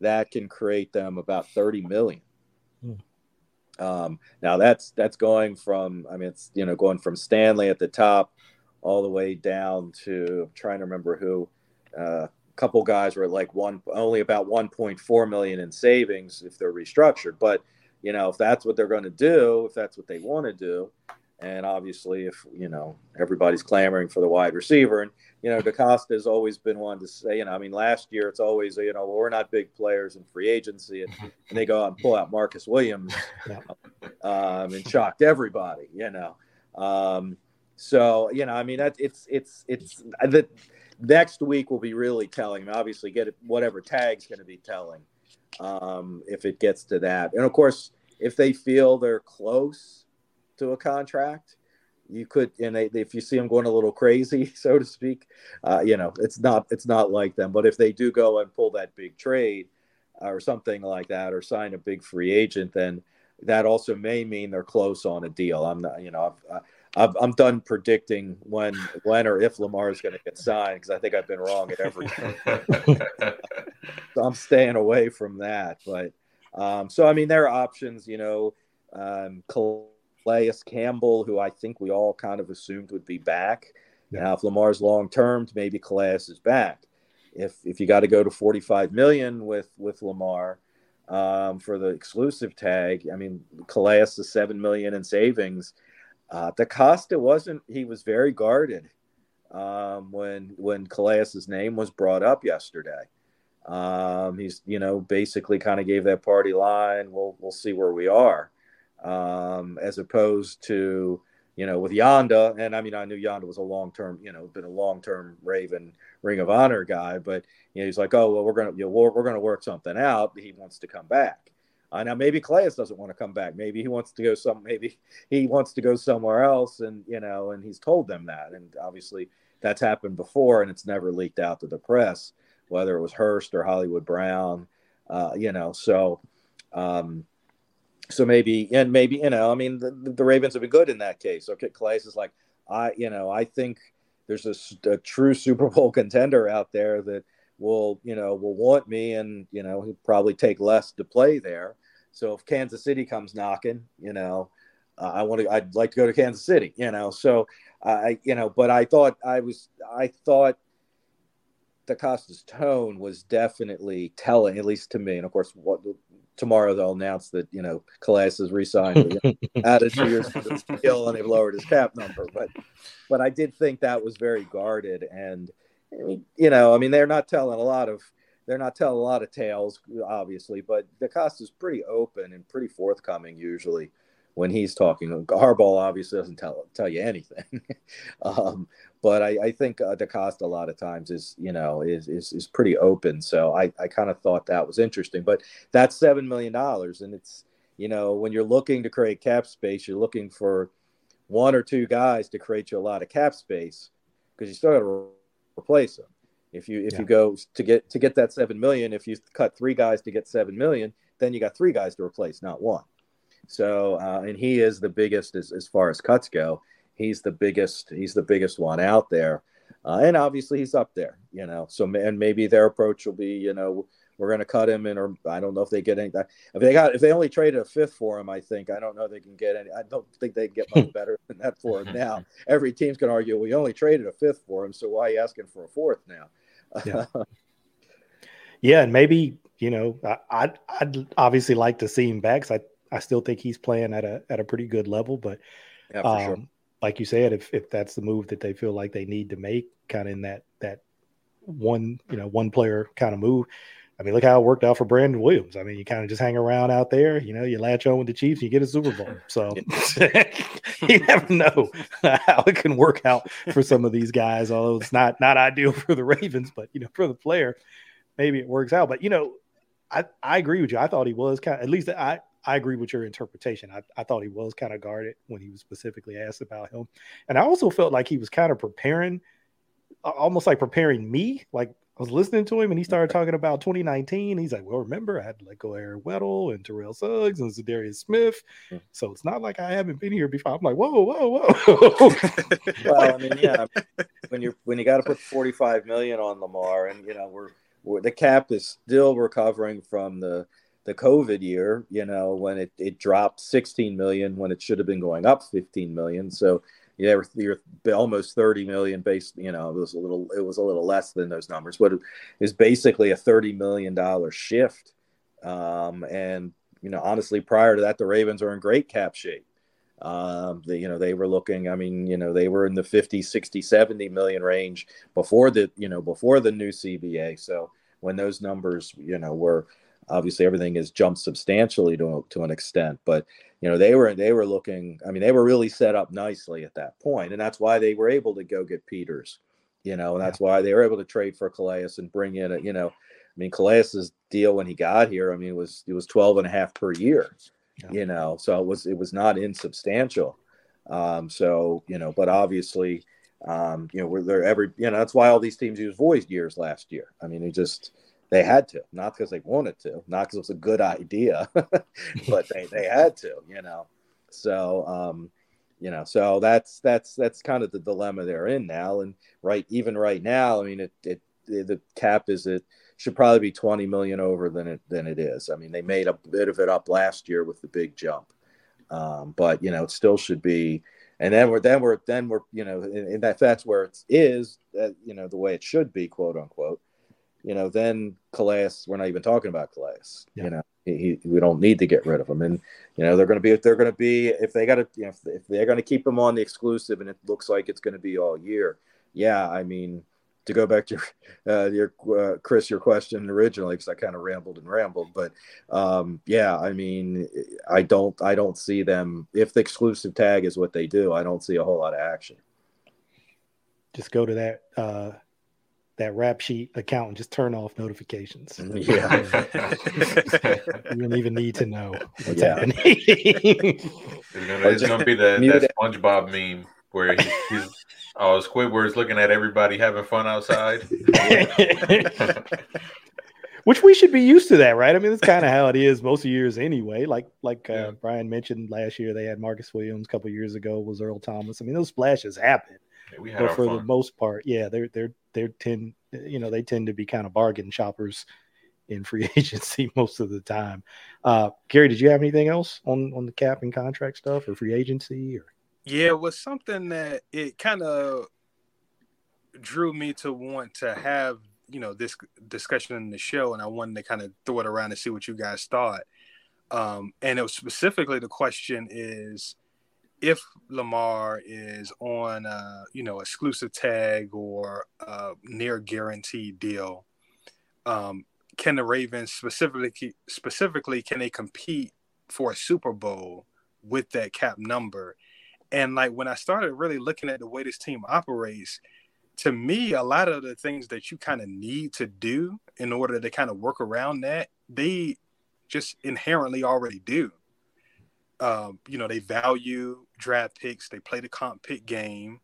that can create them about thirty million. Hmm. Um, now that's that's going from. I mean, it's you know going from Stanley at the top, all the way down to I'm trying to remember who. Uh, a couple guys were like one only about 1.4 million in savings if they're restructured. But you know, if that's what they're going to do, if that's what they want to do, and obviously, if you know everybody's clamoring for the wide receiver, and you know DeCosta has always been one to say, you know, I mean, last year it's always you know well, we're not big players in free agency, and, and they go out and pull out Marcus Williams, [laughs] um, and shocked everybody, you know. Um, so you know, I mean, that it's it's it's the next week will be really telling. Obviously, get it, whatever tag's going to be telling um, if it gets to that, and of course, if they feel they're close to a contract you could and they, if you see them going a little crazy [laughs] so to speak uh, you know it's not it's not like them. But if they do go and pull that big trade uh, or something like that or sign a big free agent then that also may mean they're close on a deal. I'm not you know i've, I've i'm done predicting when when or if lamar is going to get signed because i think i've been wrong at every so [laughs] i'm staying away from that but um, so i mean there are options you know um, Calais Campbell, who I think we all kind of assumed would be back. Yeah. Now, if Lamar's long term, maybe Calais is back. If if you got to go to 45 million with with Lamar um, for the exclusive tag, I mean, Calais is seven million in savings. Uh, DeCosta wasn't. He was very guarded um, when when Calais' name was brought up yesterday. Um, he's you know basically kind of gave that party line. We'll we'll see where we are um, as opposed to you know with Yanda. And I mean, I knew Yanda was a long term, you know, been a long term Raven Ring of Honor guy, but you know, he's like, oh well, we're gonna you know, we're, we're gonna work something out. He wants to come back. Uh, now maybe Calais doesn't want to come back. Maybe he wants to go some. Maybe he wants to go somewhere else, and you know, and he's told them that. And obviously, that's happened before, and it's never leaked out to the press, whether it was Hurst or Hollywood Brown. Uh, you know, so um, so maybe and maybe you know i mean the, the ravens have been good in that case. Okay Calais is like i you know i think there's a, a, true [laughs] super bowl contender out there that will you know will want me and you know he'll probably take less to play there. So if kansas city comes knocking you know uh, i want to i'd like to go to kansas city you know. So i you know but i thought i was i thought DeCosta's tone was definitely telling, at least to me. And of course, what tomorrow they'll announce that you know Calais has resigned, added two years to the deal, [laughs] and they've lowered his cap number. But but I did think that was very guarded, and you know, I mean, they're not telling a lot of they're not telling a lot of tales, obviously, but DeCosta's pretty open and pretty forthcoming usually when he's talking. Harbaugh obviously doesn't tell tell you anything, [laughs] um, but I, I think uh, DeCosta a lot of times is you know is is, is pretty open. So I, I kind of thought that was interesting. But that's seven million dollars, and it's you know when you're looking to create cap space, you're looking for one or two guys to create you a lot of cap space because you still got to replace them. If you if yeah. you go to get to get that seven million, if you cut three guys to get seven million, then you got three guys to replace, not one. So uh, and he is the biggest as, as far as cuts go. He's the biggest. He's the biggest one out there, uh, and obviously he's up there. You know, so and maybe their approach will be, you know, we're going to cut him and or I don't know if they get any. If they got, if they only traded a fifth for him, I think I don't know they can get any. I don't think they get much [laughs] better than that for him now. Every team's going to argue we only traded a fifth for him, so why are you asking for a fourth now? Yeah, [laughs] yeah, and maybe you know I, I'd I'd obviously like to see him back. I I still think he's playing at a at a pretty good level, but yeah, um, sure. Like you said, if if that's the move that they feel like they need to make, kind of in that that one you know one player kind of move I mean, look how it worked out for Brandon Williams. I mean, you kind of just hang around out there, you know, you latch on with the Chiefs, you get a Super Bowl. So [laughs] [laughs] you never know [laughs] how it can work out for some of these guys. Although it's not not ideal for the Ravens, but you know, for the player, maybe it works out. But you know, I I agree with you. I thought he was kind of at least I I agree with your interpretation. I, I thought he was kind of guarded when he was specifically asked about him, and I also felt like he was kind of preparing, almost like preparing me, like I was listening to him and he started talking about 2019. He's like, Well, remember, I had to let go Eric Weddle and Terrell Suggs and Za'Darius Smith. Hmm. So it's not like I haven't been here before. I'm like, whoa, whoa, whoa. [laughs] well, I mean, yeah. [laughs] When you're when you got to put 45 million on Lamar, and you know, we're, we're the cap is still recovering from the the COVID year, you know, when it, it dropped 16 million when it should have been going up 15 million. So yeah, you're almost 30 million based, you know, it was a little, it was a little less than those numbers, but it is basically a $30 million shift. Um, and, you know, honestly, prior to that, the Ravens are in great cap shape. Um, the, you know, they were looking, I mean, you know, they were in the 50, 60, 70 million range before the, you know, before the new CBA. So when those numbers, you know, were, obviously everything has jumped substantially to, to an extent but you know they were they were looking i mean they were really set up nicely at that point and that's why they were able to go get peters you know and that's yeah. why they were able to trade for calais and bring in a you know i mean calais's deal when he got here i mean it was it was 12 and a half per year yeah. you know so it was it was not insubstantial um so you know but obviously um you know we're there every you know that's why all these teams use void years last year i mean it just they had to, not because they wanted to, not because it was a good idea, [laughs] but they, they had to, you know. So, um, you know, so that's that's that's kind of the dilemma they're in now. And right, even right now, I mean, it, it the cap is it should probably be 20 million over than it than it is. I mean, they made a bit of it up last year with the big jump, um, but you know, it still should be. And then we're then we're then we're you know, and that that's where it is, uh, you know, the way it should be, quote unquote you know, then Calais, we're not even talking about Calais. Yeah. You know, he, we don't need to get rid of him. And you know, they're going to be if they're going to be if they got to you know, if, if they're going to keep him on the exclusive, and it looks like it's going to be all year. Yeah, I mean, to go back to [laughs] uh, your uh, Chris, your question originally, because I kind of rambled and rambled, but um, yeah, I mean, I don't, I don't see them if the exclusive tag is what they do. I don't see a whole lot of action. Just go to that uh, that rap sheet account and just turn off notifications. Yeah. [laughs] you don't even need to know what's yeah. happening. it's going to be the, that SpongeBob meme where he's, he's oh, Squidward's looking at everybody having fun outside. [laughs] Which we should be used to that, right? I mean, that's kind of how it is most of years anyway. Like like uh, yeah. Brian mentioned last year, they had Marcus Williams. A couple years ago was Earl Thomas. I mean, those splashes happen but for fun. the most part, yeah, they're they're they're tend you know they tend to be kind of bargain shoppers in free [laughs] agency most of the time. Uh, Gary, did you have anything else on on the cap and contract stuff or free agency or? Yeah, it was something that it kind of drew me to want to have you know this discussion in the show, and I wanted to kind of throw it around and see what you guys thought. Um, and it was specifically the question is if Lamar is on a you know exclusive tag or a near guaranteed deal, um, can the Ravens specifically specifically can they compete for a Super Bowl with that cap number? And like when I started really looking at the way this team operates, to me, a lot of the things that you kind of need to do in order to kind of work around that, they just inherently already do. Um, you know, they value draft picks, they play the comp pick game,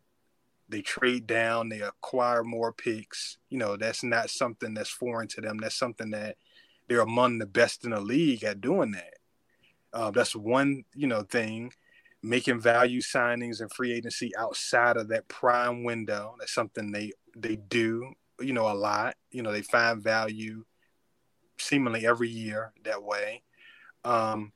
they trade down, they acquire more picks. You know, that's not something that's foreign to them. That's something that they're among the best in the league at doing that. Uh, that's one, you know, thing. Making value signings and free agency outside of that prime window. That's something they they do, you know, a lot. You know, they find value seemingly every year that way. Um,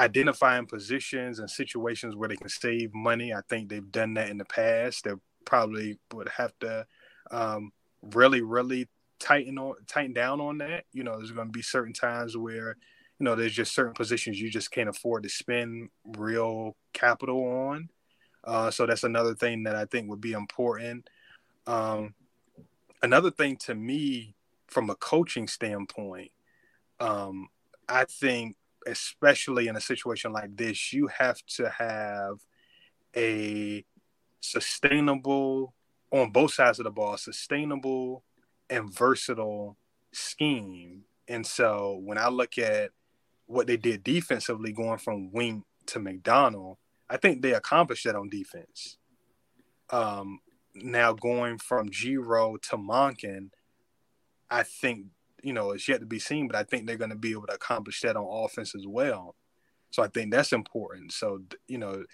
identifying positions and situations where they can save money. I think they've done that in the past. They probably would have to um, really, really tighten on tighten down on that. You know, there's going to be certain times where you know there's just certain positions you just can't afford to spend real capital on. Uh, so that's another thing that I think would be important. Um, another thing to me, from a coaching standpoint, um, I think especially in a situation like this, you have to have a sustainable on both sides of the ball, sustainable and versatile scheme. And so when I look at what they did defensively, going from Wink to Macdonald, I think they accomplished that on defense. Um, now going from Giro to Monken, I think you know, it's yet to be seen, but I think they're going to be able to accomplish that on offense as well. So I think that's important. So, you know,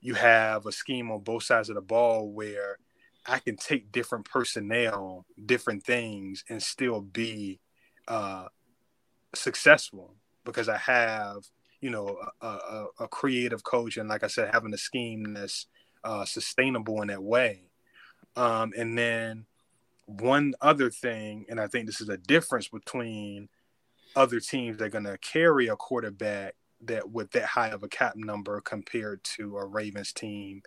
you have a scheme on both sides of the ball where I can take different personnel, different things, and still be uh, successful because I have, you know, a, a, a, creative coach and, like I said, having a scheme that's uh, sustainable in that way. Um, and then one other thing, and I think this is a difference between other teams that are going to carry a quarterback that with that high of a cap number compared to a Ravens team.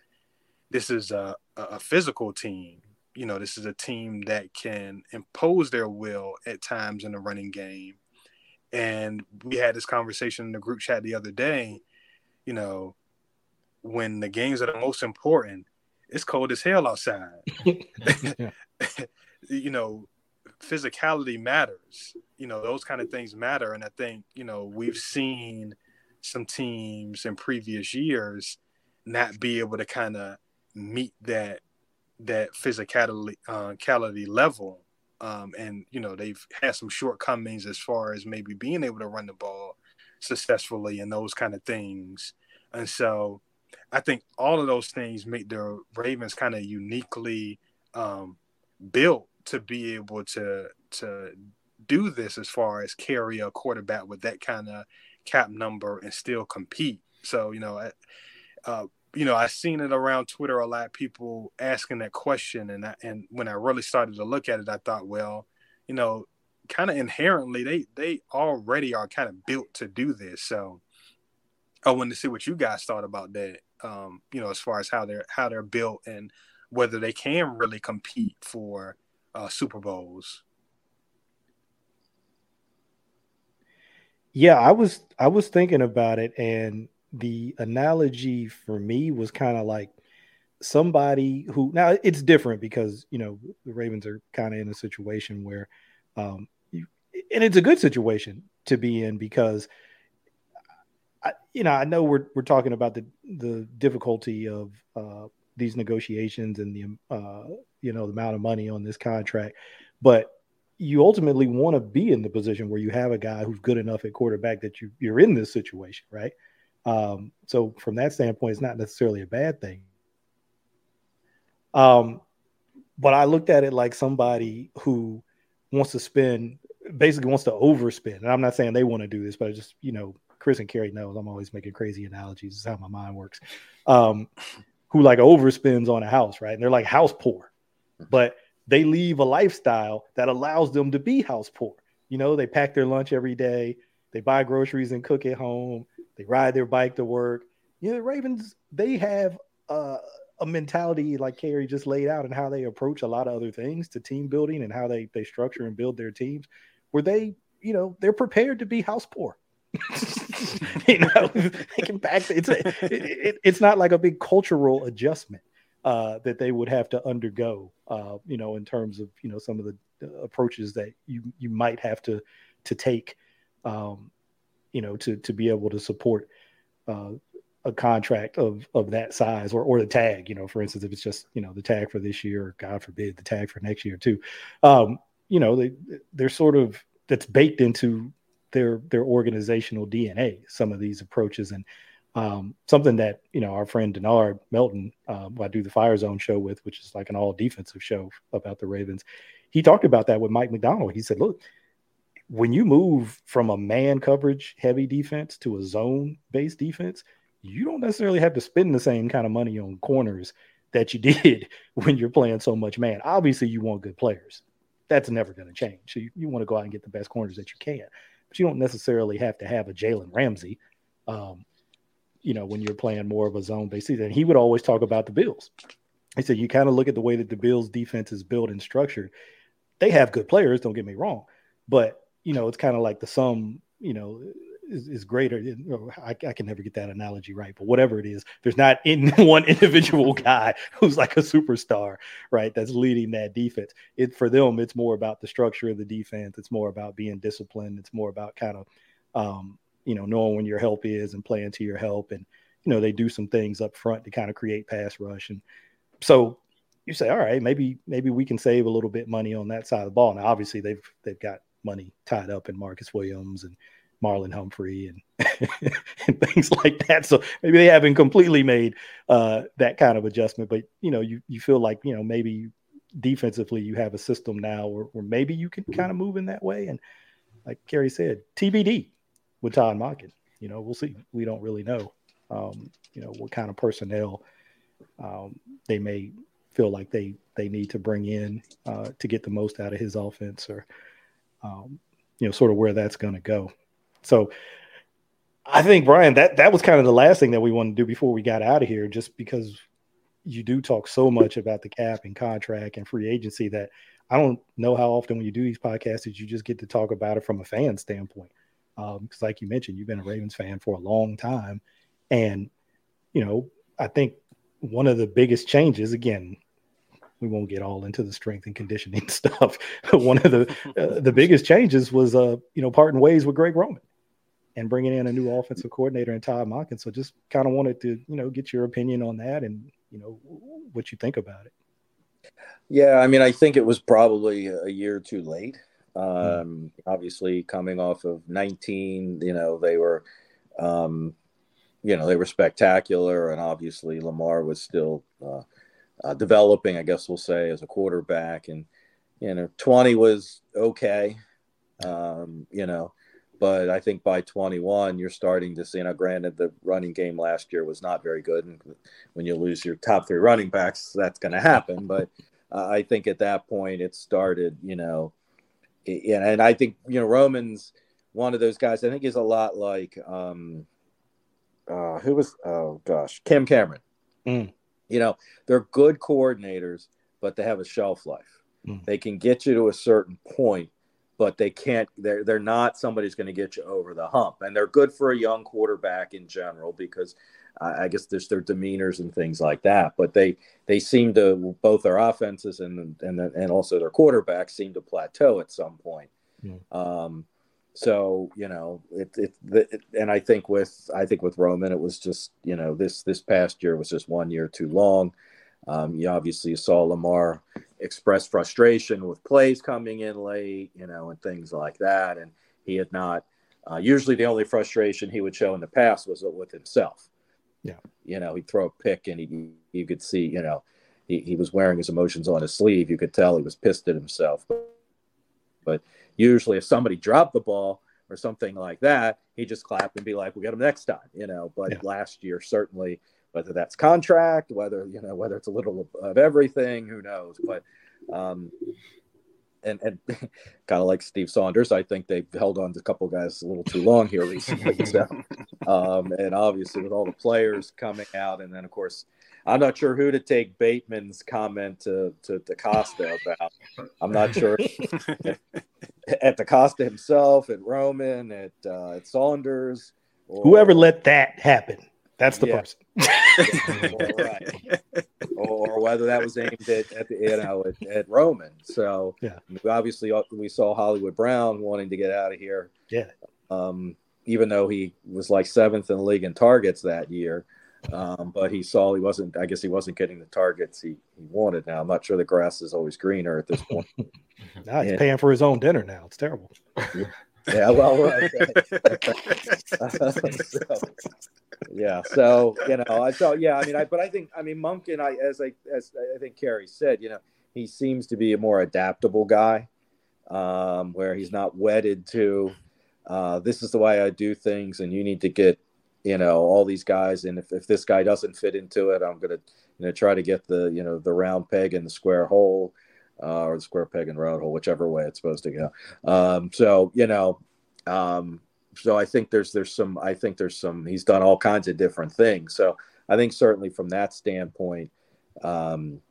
This is a, a physical team. You know, this is a team that can impose their will at times in the running game. And we had this conversation in the group chat the other day. You know, when the games are the most important, it's cold as hell outside. [laughs] [laughs] [laughs] you know, physicality matters. You know, those kind of things matter. And I think, you know, we've seen some teams in previous years not be able to kind of meet that that physicality uh, level. Um, and you know they've had some shortcomings as far as maybe being able to run the ball successfully and those kind of things. And so I think all of those things make the Ravens kind of uniquely um, built to be able to to do this as far as carry a quarterback with that kind of cap number and still compete. So you know, uh, you know, I've seen it around Twitter a lot. People asking that question, and I, and when I really started to look at it, I thought, well, you know, kind of inherently they they already are kind of built to do this. So I wanted to see what you guys thought about that. Um, you know, as far as how they're how they're built and whether they can really compete for uh, Super Bowls. Yeah, I was I was thinking about it, and the analogy for me was kind of like somebody who now it's different because you know the Ravens are kind of in a situation where, um, you, and it's a good situation to be in because. I, you know, I know we're we're talking about the the difficulty of uh, these negotiations and the uh, you know the amount of money on this contract, but you ultimately want to be in the position where you have a guy who's good enough at quarterback that you you're in this situation, right? Um, so from that standpoint, it's not necessarily a bad thing. Um, but I looked at it like somebody who wants to spend, basically wants to overspend. And I'm not saying they want to do this, but I just, you know, Chris and Kerry knows I'm always making crazy analogies. This is how my mind works. Um, who like overspends on a house, right? And they're like house poor, but they leave a lifestyle that allows them to be house poor. You know, they pack their lunch every day, they buy groceries and cook at home, they ride their bike to work, you know, the Ravens they have a mentality like Kerry just laid out and how they approach a lot of other things to team building and how they they structure and build their teams, where they you know they're prepared to be house poor. [laughs] you know, [laughs] they can back. It's a, it, it's not like a big cultural adjustment uh, that they would have to undergo. Uh, you know, in terms of you know some of the approaches that you you might have to to take. Um, you know, to to be able to support uh, a contract of of that size or or the tag. You know, for instance, if it's just you know the tag for this year, or God forbid, the tag for next year too. Um, you know, they they're sort of that's baked into their their organizational DNA. Some of these approaches and um, something that you know our friend Denard Melton, uh, who I do the Fire Zone show with, which is like an all defensive show about the Ravens. He talked about that with Mike Macdonald. He said, "Look, when you move from a man coverage heavy defense to a zone based defense, you don't necessarily have to spend the same kind of money on corners that you [laughs] did when you're playing so much man. Obviously, you want good players. That's never going to change. So you, you want to go out and get the best corners that you can, but you don't necessarily have to have a Jalen Ramsey. Um, you know, when you're playing more of a zone based season. And he would always talk about the Bills. He said, you kind of look at the way that the Bills defense is built and structured. They have good players, don't get me wrong, but you know, it's kind of like the sum, you know, is, is greater. I, I, can never get that analogy right, but whatever it is, there's not [laughs] in one individual guy who's like a superstar, right? That's leading that defense. It for them, it's more about the structure of the defense. It's more about being disciplined. It's more about kind of, um, you know, knowing when your help is and playing to your help. And you know, they do some things up front to kind of create pass rush. And so you say, all right, maybe maybe we can save a little bit money on that side of the ball. Now, obviously, they've they've got money tied up in Marcus Williams and Marlon Humphrey and, [laughs] and things like that. So maybe they haven't completely made uh, that kind of adjustment, but you know, you you feel like you know maybe defensively you have a system now or, where maybe you can kind of move in that way. And like Kerry said, TBD with Todd Monken. You know, we'll see. We don't really know. Um, you know what kind of personnel um, they may feel like they they need to bring in uh, to get the most out of his offense, or um, you know, sort of where that's going to go. So I think Brian, that that was kind of the last thing that we wanted to do before we got out of here, just because you do talk so much about the cap and contract and free agency that I don't know how often when you do these podcasts that you just get to talk about it from a fan standpoint. Because, um, like you mentioned, you've been a Ravens fan for a long time, and you know, I think one of the biggest changes, again, we won't get all into the strength and conditioning [laughs] stuff. One of the uh, the biggest changes was, uh, you know, parting ways with Greg Roman and bringing in a new offensive coordinator and Todd Monken. So just kind of wanted to, you know, get your opinion on that and, you know, what you think about it. Yeah, I mean, I think it was probably a year too late. Hmm. Um. Obviously, coming off of 19, you know, they were, um, you know, they were spectacular, and obviously Lamar was still uh, uh, developing, I guess we'll say, as a quarterback. And you know, 20 was okay, um, you know, but I think by 21, you're starting to see. Now, granted, the running game last year was not very good, and when you lose your top three running backs, that's going to happen. But uh, I think at that point, it started, you know, yeah, and I think you know Roman's one of those guys. I think he's a lot like um, uh, who was oh gosh, Cam Cameron. Mm. You know, they're good coordinators, but they have a shelf life. Mm. They can get you to a certain point, but they can't they're they're not somebody's going to get you over the hump and they're good for a young quarterback in general because i guess there's their demeanors and things like that but they they seem to both their offenses and and and also their quarterbacks seem to plateau at some point um, so you know it, it, it and i think with i think with roman it was just you know this this past year was just one year too long um, you obviously saw lamar express frustration with plays coming in late, you know, and things like that. And he had not. Uh, usually, the only frustration he would show in the past was with himself. Yeah, you know, he'd throw a pick, and he you could see, you know, he, he was wearing his emotions on his sleeve. You could tell he was pissed at himself. But, but usually, if somebody dropped the ball or something like that, he'd just clap and be like, "We we'll get him next time," you know. But yeah. last year, certainly whether that's contract, whether you know whether it's a little of, of everything, who knows? But um, and and [laughs] kind of like Steve Saunders, I think they've held on to a couple guys a little too long here recently. [laughs] so, um, and obviously with all the players coming out, and then of course, I'm not sure who to take Bateman's comment to to DeCosta about. I'm not sure [laughs] at DeCosta himself, at Roman, at uh, at Saunders, or, whoever let that happen. That's the yeah. person. right. [laughs] or whether that was aimed at, at the, you know at, at, Roman. So yeah, obviously uh, we saw Hollywood Brown wanting to get out of here. Yeah. Um, even though he was like seventh in the league in targets that year, um, but he saw he wasn't. I guess he wasn't getting the targets he, he wanted. Now I'm not sure the grass is always greener at this point. [laughs] now he's paying for his own dinner. Now it's terrible. Yeah, well, right. [laughs] [laughs] so, yeah, so you know, I thought, yeah, I mean, I but I think, I mean, Monken, I as I as I think Kerry said, you know, he seems to be a more adaptable guy, um, where he's not wedded to, uh, this is the way I do things, and you need to get, you know, all these guys, and if if this guy doesn't fit into it, I'm gonna, you know, try to get the, you know, the round peg in the square hole uh, or the square peg and round hole, whichever way it's supposed to go. Um, so you know, um, so I think there's there's some I think there's some he's done all kinds of different things. So I think certainly from that standpoint, um,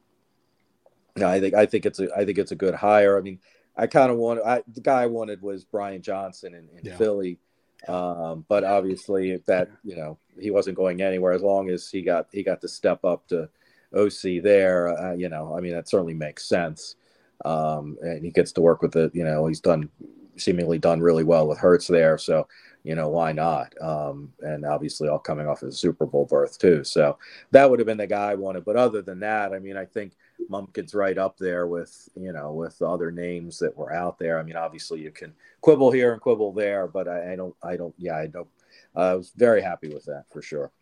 I think I think it's a I think it's a good hire. I mean, I kind of wanted I, the guy I wanted was Brian Johnson in, in yeah. Philly. Um, but obviously that you know he wasn't going anywhere as long as he got he got to step up to OC there. Uh, you know, I mean that certainly makes sense um, and he gets to work with it. You know, he's done seemingly done really well with Hurts there, so you know why not? Um, and obviously, all coming off his Super Bowl berth too. So that would have been the guy I wanted. But other than that, I mean, I think Monken's right up there with you know with other names that were out there. I mean, obviously you can quibble here and quibble there, but I, I don't, I don't, yeah, I don't. I was very happy with that for sure.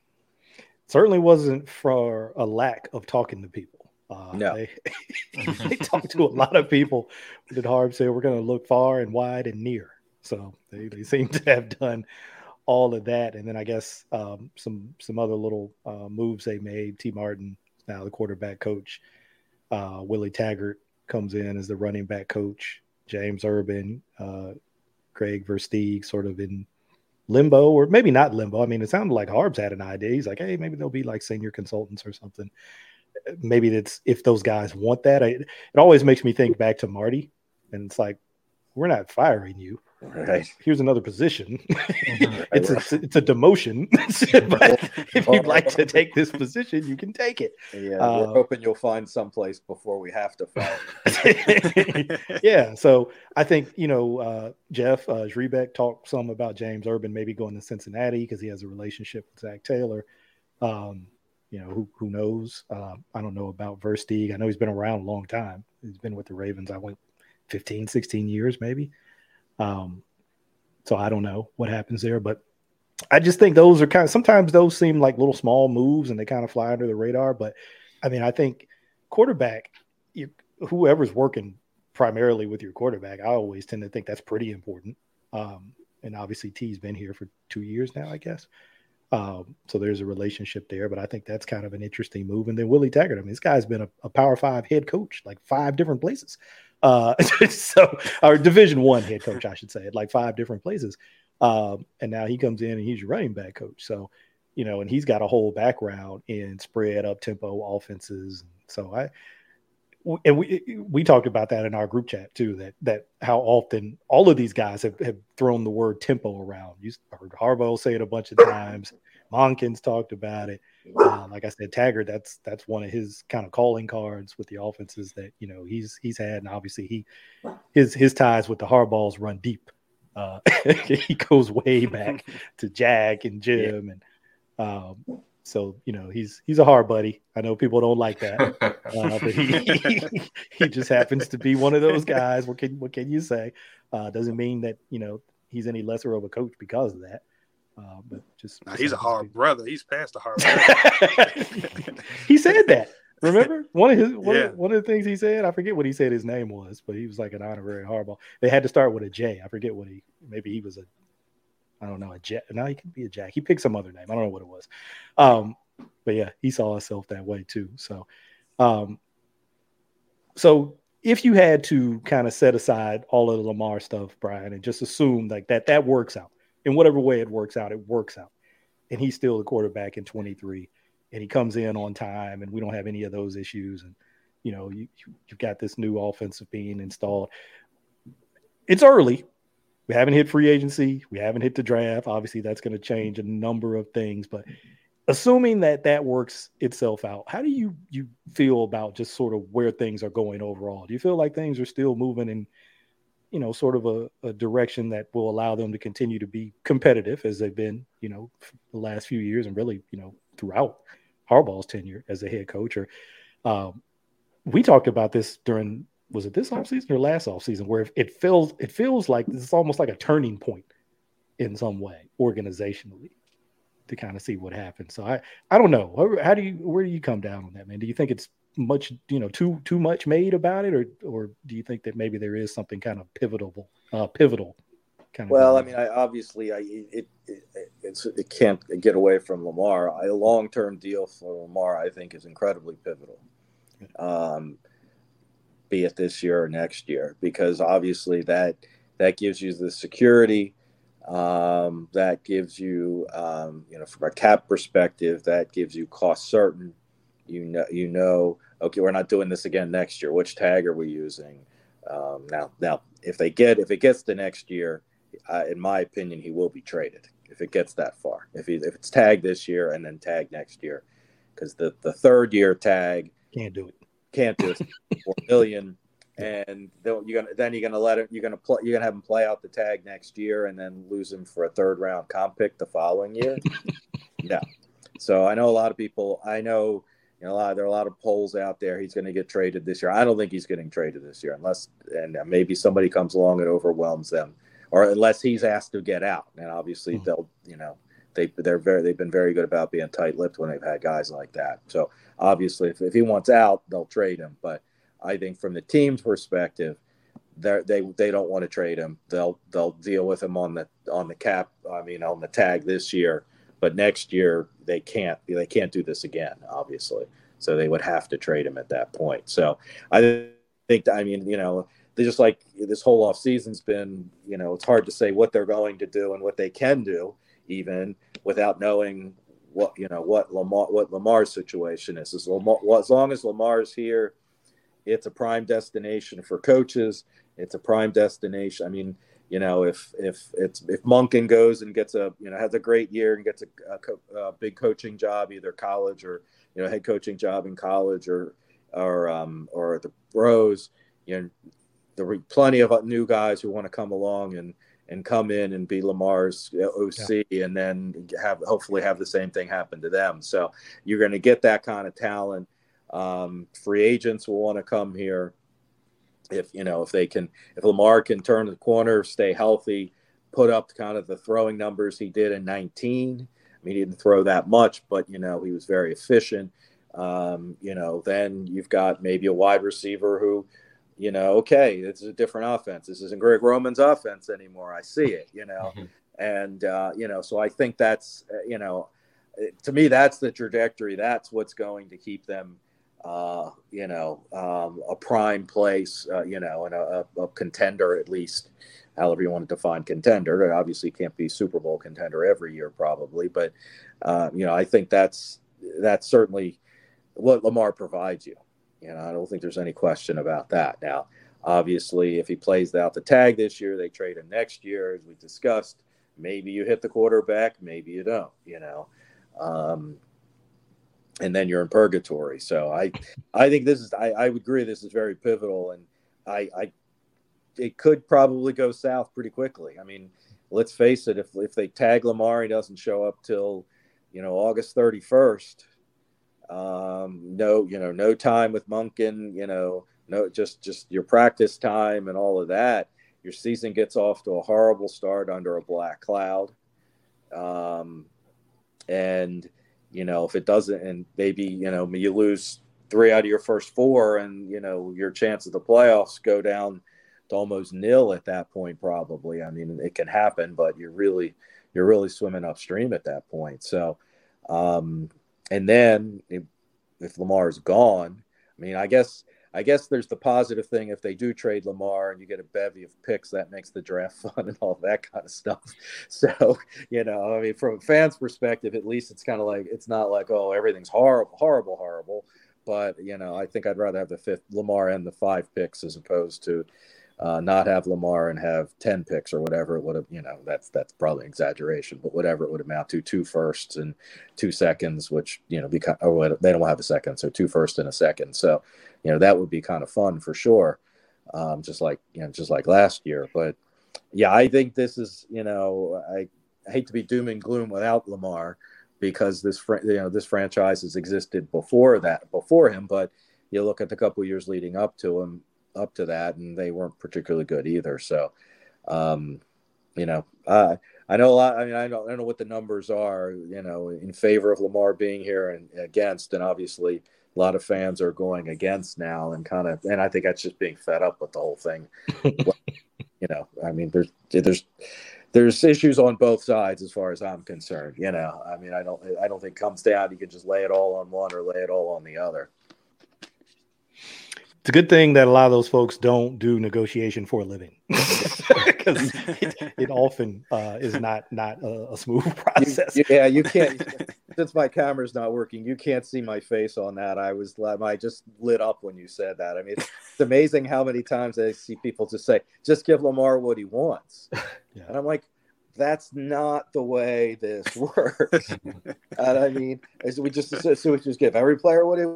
Certainly wasn't for a lack of talking to people. Uh, no. They, [laughs] [laughs] they talked to a lot of people. Did Harb say we're going to look far and wide and near? So they, they seem to have done all of that. And then I guess um, some some other little uh, moves they made. Tee Martin, now the quarterback coach. Uh, Willie Taggart comes in as the running back coach. James Urban, uh, Craig Versteeg, sort of in limbo, or maybe not limbo. I mean, it sounded like Harb's had an idea. He's like, hey, maybe they'll be like senior consultants or something uh, maybe that's if those guys want that. I, it always makes me think back to Marty, and it's like we're not firing you. Right. Here's another position. [laughs] it's a, it's a demotion. [laughs] but if you'd like to take this position, you can take it. Yeah, uh, we're hoping you'll find someplace before we have to fire. [laughs] yeah, so I think you know uh, Jeff uh, Zrebiec talked some about James Urban maybe going to Cincinnati because he has a relationship with Zac Taylor. Um, you know, who who knows? Uh, I don't know about Versteeg. I know he's been around a long time. He's been with the Ravens, I went 15, 16 years maybe. Um, so I don't know what happens there, but I just think those are kind of sometimes those seem like little small moves and they kind of fly under the radar. But I mean, I think quarterback, you, whoever's working primarily with your quarterback, I always tend to think that's pretty important. Um, and obviously, Tee's been here for two years now, I guess. Um, so there's a relationship there, but I think that's kind of an interesting move. And then Willie Taggart, I mean, this guy's been a, a Power Five head coach, like five different places. Uh, [laughs] so our Division One head coach, I should say, like five different places. Um, and now he comes in and he's your running back coach. So you know, and he's got a whole background in spread up tempo offenses. So I, and we we talked about that in our group chat too. That that how often all of these guys have, have thrown the word tempo around. You heard Harbaugh say it a bunch of times. Monken's talked about it. Uh, like I said, Taggart, that's that's one of his kind of calling cards with the offenses that you know he's he's had, and obviously he his his ties with the Harbaughs run deep. Uh, [laughs] he goes way back to Jack and Jim, yeah. and um, so you know he's he's a Harb buddy. I know people don't like that, [laughs] uh, but he, [laughs] he, just happens to be one of those guys. What can what can you say? Uh, doesn't mean that you know he's any lesser of a coach because of that. Uh, but just, nah, he's a Harb brother. He's past the hard. he said that. Remember one of his one, yeah. of, one of the things he said. I forget what he said his name was, but he was like an honorary Harbaugh. They had to start with a J. I forget what he. Maybe he was a I don't know, a Jack. No, he could be a Jack. He picked some other name. I don't know what it was. Um, but yeah, he saw himself that way too. So, um, so if you had to kind of set aside all of the Lamar stuff, Brian, and just assume like that that works out in whatever way it works out, it works out. and he's still the quarterback in 23, and he comes in on time, and we don't have any of those issues, and you know you you've got this new offensive being installed. It's early. We haven't hit free agency. We haven't hit the draft. Obviously, that's going to change a number of things, but assuming that that works itself out, how do you you feel about just sort of where things are going overall? Do you feel like things are still moving in, you know, sort of a, a direction that will allow them to continue to be competitive as they've been, you know, the last few years and really, you know, throughout Harbaugh's tenure as a head coach? Or um, we talked about this during was it this offseason or last offseason where it feels it feels like this is almost like a turning point in some way organizationally to kind of see what happens. So I I don't know. How do you where do you come down on that, man? Do you think it's much you know too too much made about it, or or do you think that maybe there is something kind of pivotal uh, pivotal kind of? Well, I mean, I obviously I it it, it can't get away from Lamar. A long term deal for Lamar, I think, is incredibly pivotal. Um, be it this year or next year, because obviously that that gives you the security um, that gives you, um, you know, from a cap perspective, that gives you cost certain. You know, you know, okay, we're not doing this again next year. Which tag are we using? Um, now, now, if they get, if it gets to next year, uh, in my opinion, he will be traded if it gets that far. If he, if it's tagged this year and then tagged next year, because the the third year tag can't do it. Can't do it. [laughs] Four million and then you're gonna then you're gonna let it you're gonna play you're gonna have him play out the tag next year and then lose him for a third round comp pick the following year. [laughs] yeah. So I know a lot of people. I know you know a lot. There are a lot of polls out there. He's going to get traded this year. I don't think he's getting traded this year unless and maybe somebody comes along and overwhelms them, or unless he's asked to get out. And obviously mm-hmm. they'll you know they they're very they've been very good about being tight lipped when they've had guys like that. So obviously if, if he wants out, they'll trade him, but I think from the team's perspective, they they they don't want to trade him. They'll they'll deal with him on the on the cap. I mean on the tag this year, but next year they can't they can't do this again. Obviously, so they would have to trade him at that point. So I think I mean you know they just like this whole off season's been you know it's hard to say what they're going to do and what they can do even without knowing what you know what Lamar what Lamar's situation is. As, Lamar, as long as Lamar's here it's a prime destination for coaches. It's a prime destination. I mean, you know, if if it's if Monken goes and gets a you know has a great year and gets a, a, a big coaching job, either college or you know head coaching job in college or or um, or the pros, you know, there are plenty of new guys who want to come along and and come in and be Lamar's OC yeah. and then have hopefully have the same thing happen to them. So you're going to get that kind of talent um, free agents will want to come here if you know if they can if Lamar can turn the corner, stay healthy, put up kind of the throwing numbers he did in 19. I mean, he didn't throw that much, but you know he was very efficient. Um, you know, then you've got maybe a wide receiver who, you know, okay, it's a different offense. This isn't Greg Roman's offense anymore. I see it, you know, mm-hmm. [laughs] and uh, you know, so I think that's uh, you know, to me that's the trajectory. That's what's going to keep them uh, you know, um, a prime place, uh, you know, and a, a, contender at least, however you want to define contender. It obviously can't be Super Bowl contender every year, probably, but uh, you know, I think that's that's certainly what Lamar provides you. You know, I don't think there's any question about that. Now, obviously, if he plays out the tag this year, they trade him next year, as we discussed. Maybe you hit the quarterback, maybe you don't. You know. Um, and then you're in purgatory. So I, I think this is I, I would agree this is very pivotal, and I, I, it could probably go south pretty quickly. I mean, let's face it, if if they tag Lamar, he doesn't show up till, you know, August 31st. Um, no, you know, no time with Monken, you know, no, just just your practice time and all of that. Your season gets off to a horrible start under a black cloud. Um, and you know, if it doesn't, and maybe, you know, you lose three out of your first four and, you know, your chance of the playoffs go down to almost nil at that point, probably. I mean, it can happen, but you're really, you're really swimming upstream at that point. So, um, and then if, if Lamar's gone, I mean, I guess, I guess there's the positive thing if they do trade Lamar and you get a bevy of picks, that makes the draft [laughs] fun and all that kind of stuff. [laughs] So, you know, I mean, from a fan's perspective, at least it's kind of like it's not like oh everything's horrible, horrible, horrible. But you know, I think I'd rather have the fifth Lamar and the five picks as opposed to uh, not have Lamar and have 10 picks or whatever it would have, you know, that's, that's probably exaggeration, but whatever it would amount to two firsts and two seconds, which, you know, because, or they don't have a second. So two firsts and a second. So, you know, that would be kind of fun for sure. Um, just like, you know, just like last year, but yeah, I think this is, you know, I, I hate to be doom and gloom without Lamar because this, fr- you know, this franchise has existed before that, before him, but you look at the couple years leading up to him, up to that, and they weren't particularly good either. So, um, you know, uh, I know a lot. I mean, I don't, I don't know what the numbers are, you know, in favor of Lamar being here and against, and obviously a lot of fans are going against now, and kind of, and I think that's just being fed up with the whole thing. [laughs] you know, I mean, there's there's there's issues on both sides as far as I'm concerned. You know, I mean, I don't I don't think comes down you can just lay it all on one or lay it all on the other it's a good thing that a lot of those folks don't do negotiation for a living [laughs] because it, it, often uh, is not not a, a smooth [laughs] process. You, yeah, you can't. since my camera's not working, you can't see my face on that. I was I just lit up when you said that. I mean, it's, it's amazing how many times I see people just say, "Just give Lamar what he wants," [laughs] yeah. and I'm like, that's not the way this works. and I mean, we just so we just give every player what he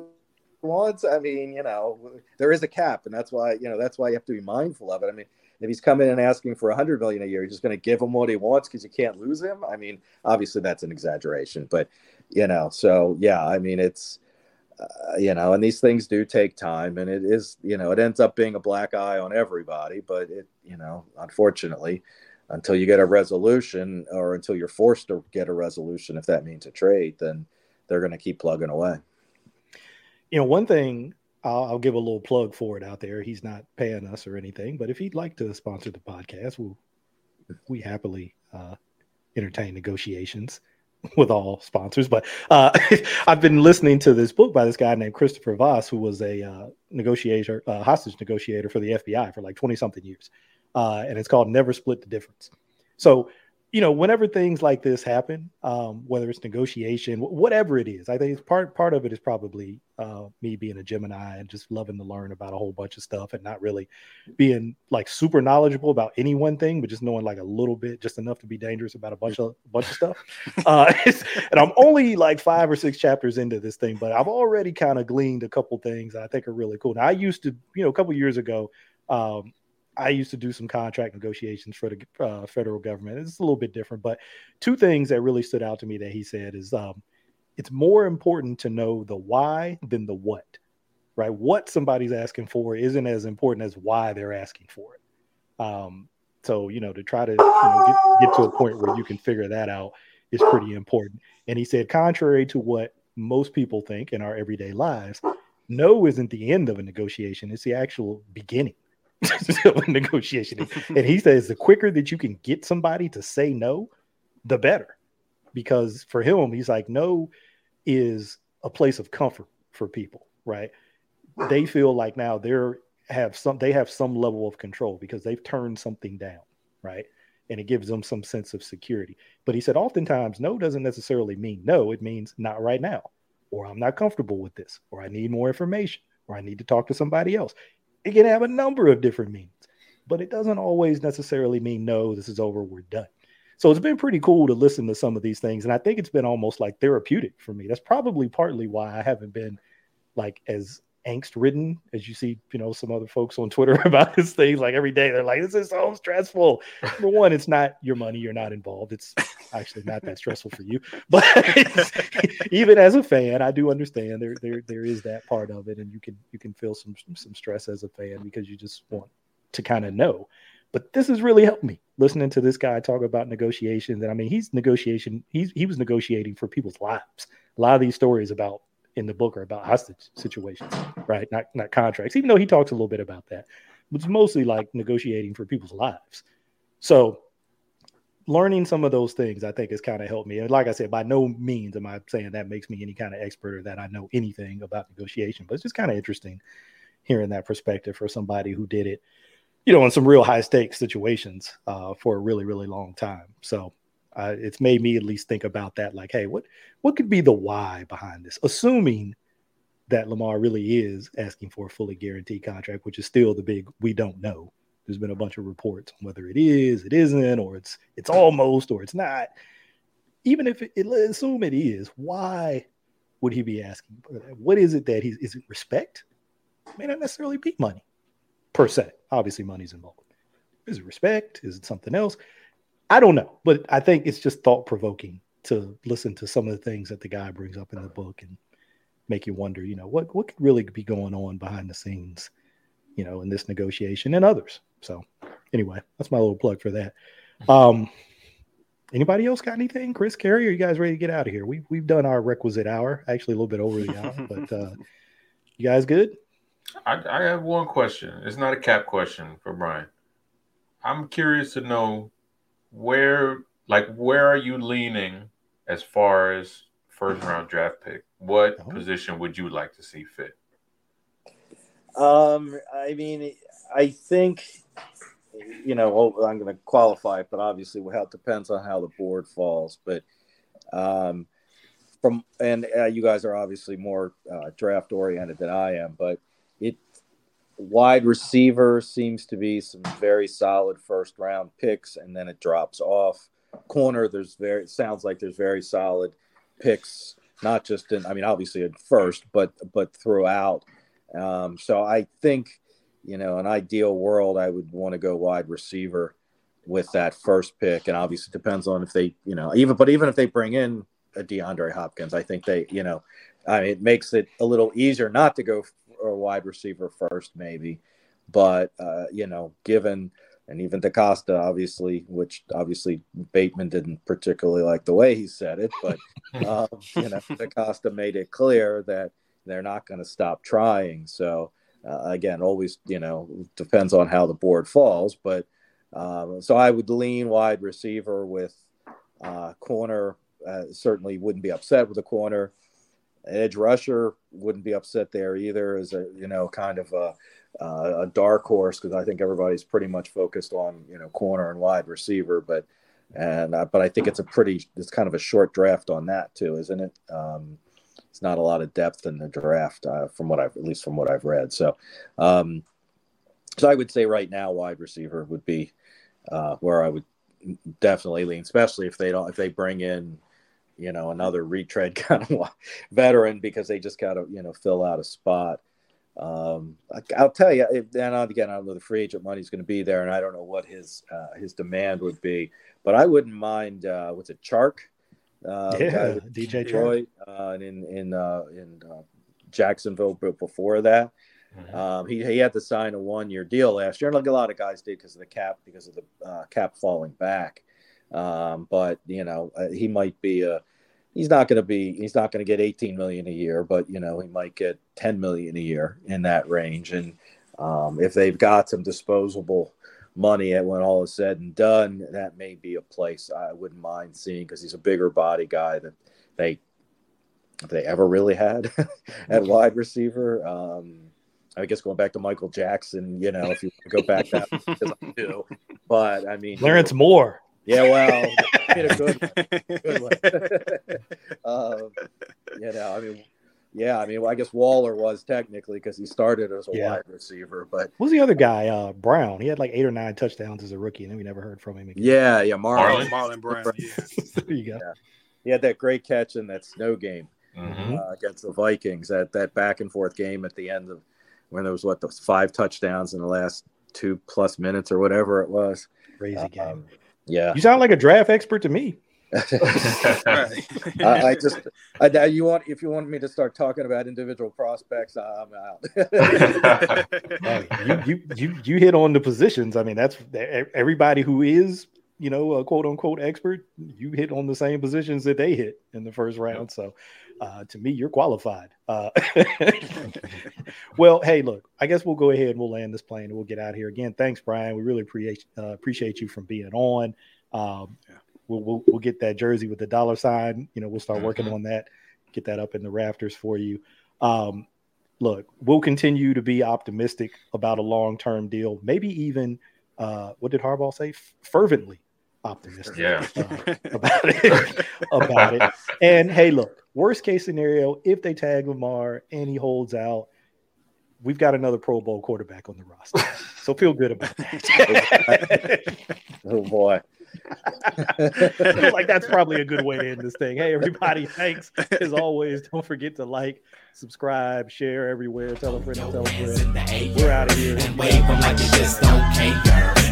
wants, I mean, you know, there is a cap, and that's why you know that's why you have to be mindful of it. I mean, if he's coming in and asking for a hundred million a year, you're just going to give him what he wants because you can't lose him. I mean, obviously that's an exaggeration, but you know, so yeah, I mean, it's uh, you know, and these things do take time, and it is you know, it ends up being a black eye on everybody, but it you know, unfortunately. Until you get a resolution, or until you're forced to get a resolution, if that means a trade, then they're going to keep plugging away you know, one thing I'll, I'll, give a little plug for it out there. He's not paying us or anything, but if he'd like to sponsor the podcast, we'll we happily uh, entertain negotiations [laughs] with all sponsors. But uh, [laughs] I've been listening to this book by this guy named Christopher Voss, who was a uh, negotiator, uh, hostage negotiator for the FBI for like twenty something years, uh, and it's called "Never Split the Difference." So you know, whenever things like this happen, um, whether it's negotiation, whatever it is, I think part part of it is probably uh, me being a Gemini and just loving to learn about a whole bunch of stuff and not really being like super knowledgeable about any one thing, but just knowing like a little bit, just enough to be dangerous about a bunch of bunch of stuff. [laughs] Uh, and I'm only like five or six chapters into this thing, but I've already kind of gleaned a couple things I think are really cool. Now, I used to, you know, a couple years ago. Um, I used to do some contract negotiations for the uh, federal government. It's a little bit different, but two things that really stood out to me that he said is um, it's more important to know the why than the what, right? What somebody's asking for isn't as important as why they're asking for it. Um, so, you know, to try to you know, get, get to a point where you can figure that out is pretty important. And he said, contrary to what most people think in our everyday lives, no isn't the end of a negotiation, it's the actual beginning [laughs] negotiation. and he says the quicker that you can get somebody to say no, the better. Because for him, he's like, no is a place of comfort for people, right? They feel like now they're have some they have some level of control because they've turned something down, right? And it gives them some sense of security. But he said oftentimes no doesn't necessarily mean no, it means not right now, or I'm not comfortable with this, or I need more information, or I need to talk to somebody else it can have a number of different meanings, but it doesn't always necessarily mean no, this is over, we're done. So it's been pretty cool to listen to some of these things. And I think it's been almost like therapeutic for me. That's probably partly why I haven't been like as angst ridden as you see, you know, some other folks on Twitter [laughs] about this thing. Like every day they're like, this is so stressful. Number [laughs] one, it's not your money, you're not involved. It's actually not that stressful for you. [laughs] But even as a fan, I do understand there there there is that part of it. And you can you can feel some some stress as a fan because you just want to kind of know. But this has really helped me listening to this guy talk about negotiations. And I mean, he's negotiation, he's he was negotiating for people's lives. A lot of these stories about in the book are about hostage situations, right? Not not contracts, even though he talks a little bit about that. But it's mostly like negotiating for people's lives. So learning some of those things I think has kind of helped me. And like I said, by no means am I saying that makes me any kind of expert or that I know anything about negotiation, but it's just kind of interesting hearing that perspective for somebody who did it, you know, in some real high stakes situations uh, for a really, really long time. So uh, it's made me at least think about that. Like, hey, what what could be the why behind this? Assuming that Lamar really is asking for a fully guaranteed contract, which is still the big we don't know. There's been a bunch of reports on whether it is, it isn't, or it's it's almost, or it's not. Even if it, it assume it is, why would he be asking for that? What is it that he's is it respect? It may not necessarily be money per se. Obviously, money's involved. Is it respect? Is it something else? I don't know, but I think it's just thought provoking to listen to some of the things that the guy brings up in the book and make you wonder, you know, what what could really be going on behind the scenes, you know, in this negotiation and others. So anyway, that's my little plug for that. Um anybody else got anything? Chris Kerry, are you guys ready to get out of here? We've we've done our requisite hour, actually a little bit over the hour, [laughs] but uh you guys good? I, I have one question. It's not a cap question for Brian. I'm curious to know where like where are you leaning as far as first round draft pick? What oh. position would you like to see fit? Um, I mean, I think you know I'm going to qualify, but obviously, well, it depends on how the board falls. But um, from and uh, you guys are obviously more uh, draft oriented than I am, but it wide receiver seems to be some very solid first round picks, and then it drops off. Corner, there's very sounds like there's very solid picks, not just in I mean obviously at first, but but throughout. Um, so I think you know an ideal world, I would want to go wide receiver with that first pick, and obviously depends on if they you know even but even if they bring in a DeAndre Hopkins, I think they you know I mean, it makes it a little easier not to go a wide receiver first, maybe. But uh, you know, given and even DeCosta, obviously, which obviously Bateman didn't particularly like the way he said it, but [laughs] um, you know, DeCosta made it clear that they're not going to stop trying. So uh, again, always you know depends on how the board falls, but um, so I would lean wide receiver with uh, corner. Uh, certainly wouldn't be upset with a corner edge rusher wouldn't be upset there either as a you know kind of a, uh, a dark horse because I think everybody's pretty much focused on you know corner and wide receiver, but and uh, but I think it's a pretty it's kind of a short draft on that too, isn't it? Um, it's not a lot of depth in the draft uh, from what I've at least from what I've read. So, um, so I would say right now wide receiver would be uh, where I would definitely lean, especially if they don't if they bring in you know, another retread [laughs] kind of veteran because they just got to, you know, fill out a spot. Um, I'll tell you, if, and again, I don't know the free agent money is going to be there, and I don't know what his uh, his demand would be, but I wouldn't mind. Uh, what's it, Chark? Uh, yeah, DJ Chark. Uh, in in uh, in uh, Jacksonville, but before that, mm-hmm. um, he he had to sign a one year deal last year, and like a lot of guys did because of the cap, because of the uh, cap falling back. Um, but you know, uh, he might be a he's not going to be he's not going to get 18 million a year but you know he might get 10 million a year in that range and um, if they've got some disposable money at when all is said and done that may be a place i wouldn't mind seeing because he's a bigger body guy than they they ever really had [laughs] at wide receiver um, I guess going back to Michael Jackson, you know, if you go back that, because I do. But I mean, Clarence Moore. Yeah, well, a good one. Good one. [laughs] [laughs] um, you know, I mean, yeah, I mean, well, I guess Waller was technically because he started as a yeah. wide receiver, but what was the other guy? Uh, Brown. He had like eight or nine touchdowns as a rookie, and then we never heard from him again. Yeah, yeah, Marlon, Marlon, Marlon Brown. Yeah. [laughs] there you go. Yeah. He had that great catch in that snow game mm-hmm. uh, against the Vikings. That that back and forth game at the end of when there was what the five touchdowns in the last two plus minutes or whatever it was. Crazy game. Um, yeah, you sound like a draft expert to me. [laughs] I, I, just, I, you want if you want me to start talking about individual prospects, I'm out. [laughs] you, you, you, you hit on the positions. I mean, that's everybody who is, you know, a quote unquote expert. You hit on the same positions that they hit in the first round. So, uh, to me, you're qualified. Uh, [laughs] [laughs] well, hey, look, I guess we'll go ahead and we'll land this plane and we'll get out here again. Thanks, Brian. We really appreciate uh, appreciate you from being on. Um, we'll, we'll, we'll get that jersey with the dollar sign. You know, we'll start mm-hmm. working on that. Get that up in the rafters for you. Um, look, we'll continue to be optimistic about a long term deal, maybe even uh, what did Harbaugh say? F- fervently optimistic yeah. [laughs] uh, about it. [laughs] about it. And hey, look, worst case scenario, if they tag Lamar and he holds out, we've got another Pro Bowl quarterback on the roster. So feel good about that. [laughs] oh boy. like that's probably a good way to end this thing. Hey, everybody, thanks as always. Don't forget to like, subscribe, share everywhere. Tell a friend, tell a friend. We're out of here.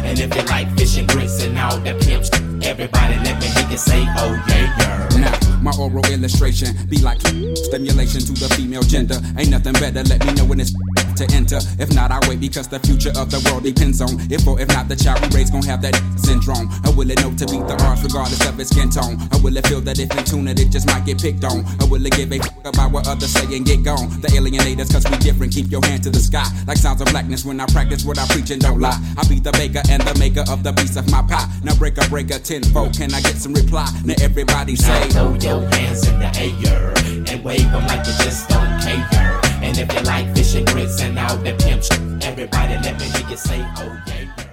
And if you like fish and grits and all the pimps, everybody let me hear you say, oh yeah, yeah. Now, my oral illustration be like stimulation to the female gender. Ain't nothing better. Let me know when it's to enter. If not, I wait because the future of the world depends on if or if not the child we raise gon' have that syndrome. Or will it know to beat the odds regardless of its skin tone? Or will it feel that if in tune it, it just might get picked on? Or will it give a fuck about what others say and get gone? The alienators, cause we different. Keep your hand to the sky. Like sounds of blackness when I practice what I preach and don't lie. I be the baker and the maker of the piece of my pie. Now break a break a tenfold. Can I get some reply? Now everybody say, now throw your hands in the air and wave them like you just don't care. And if you like fish and grits and all the pimp everybody let me hear you say, oh yeah.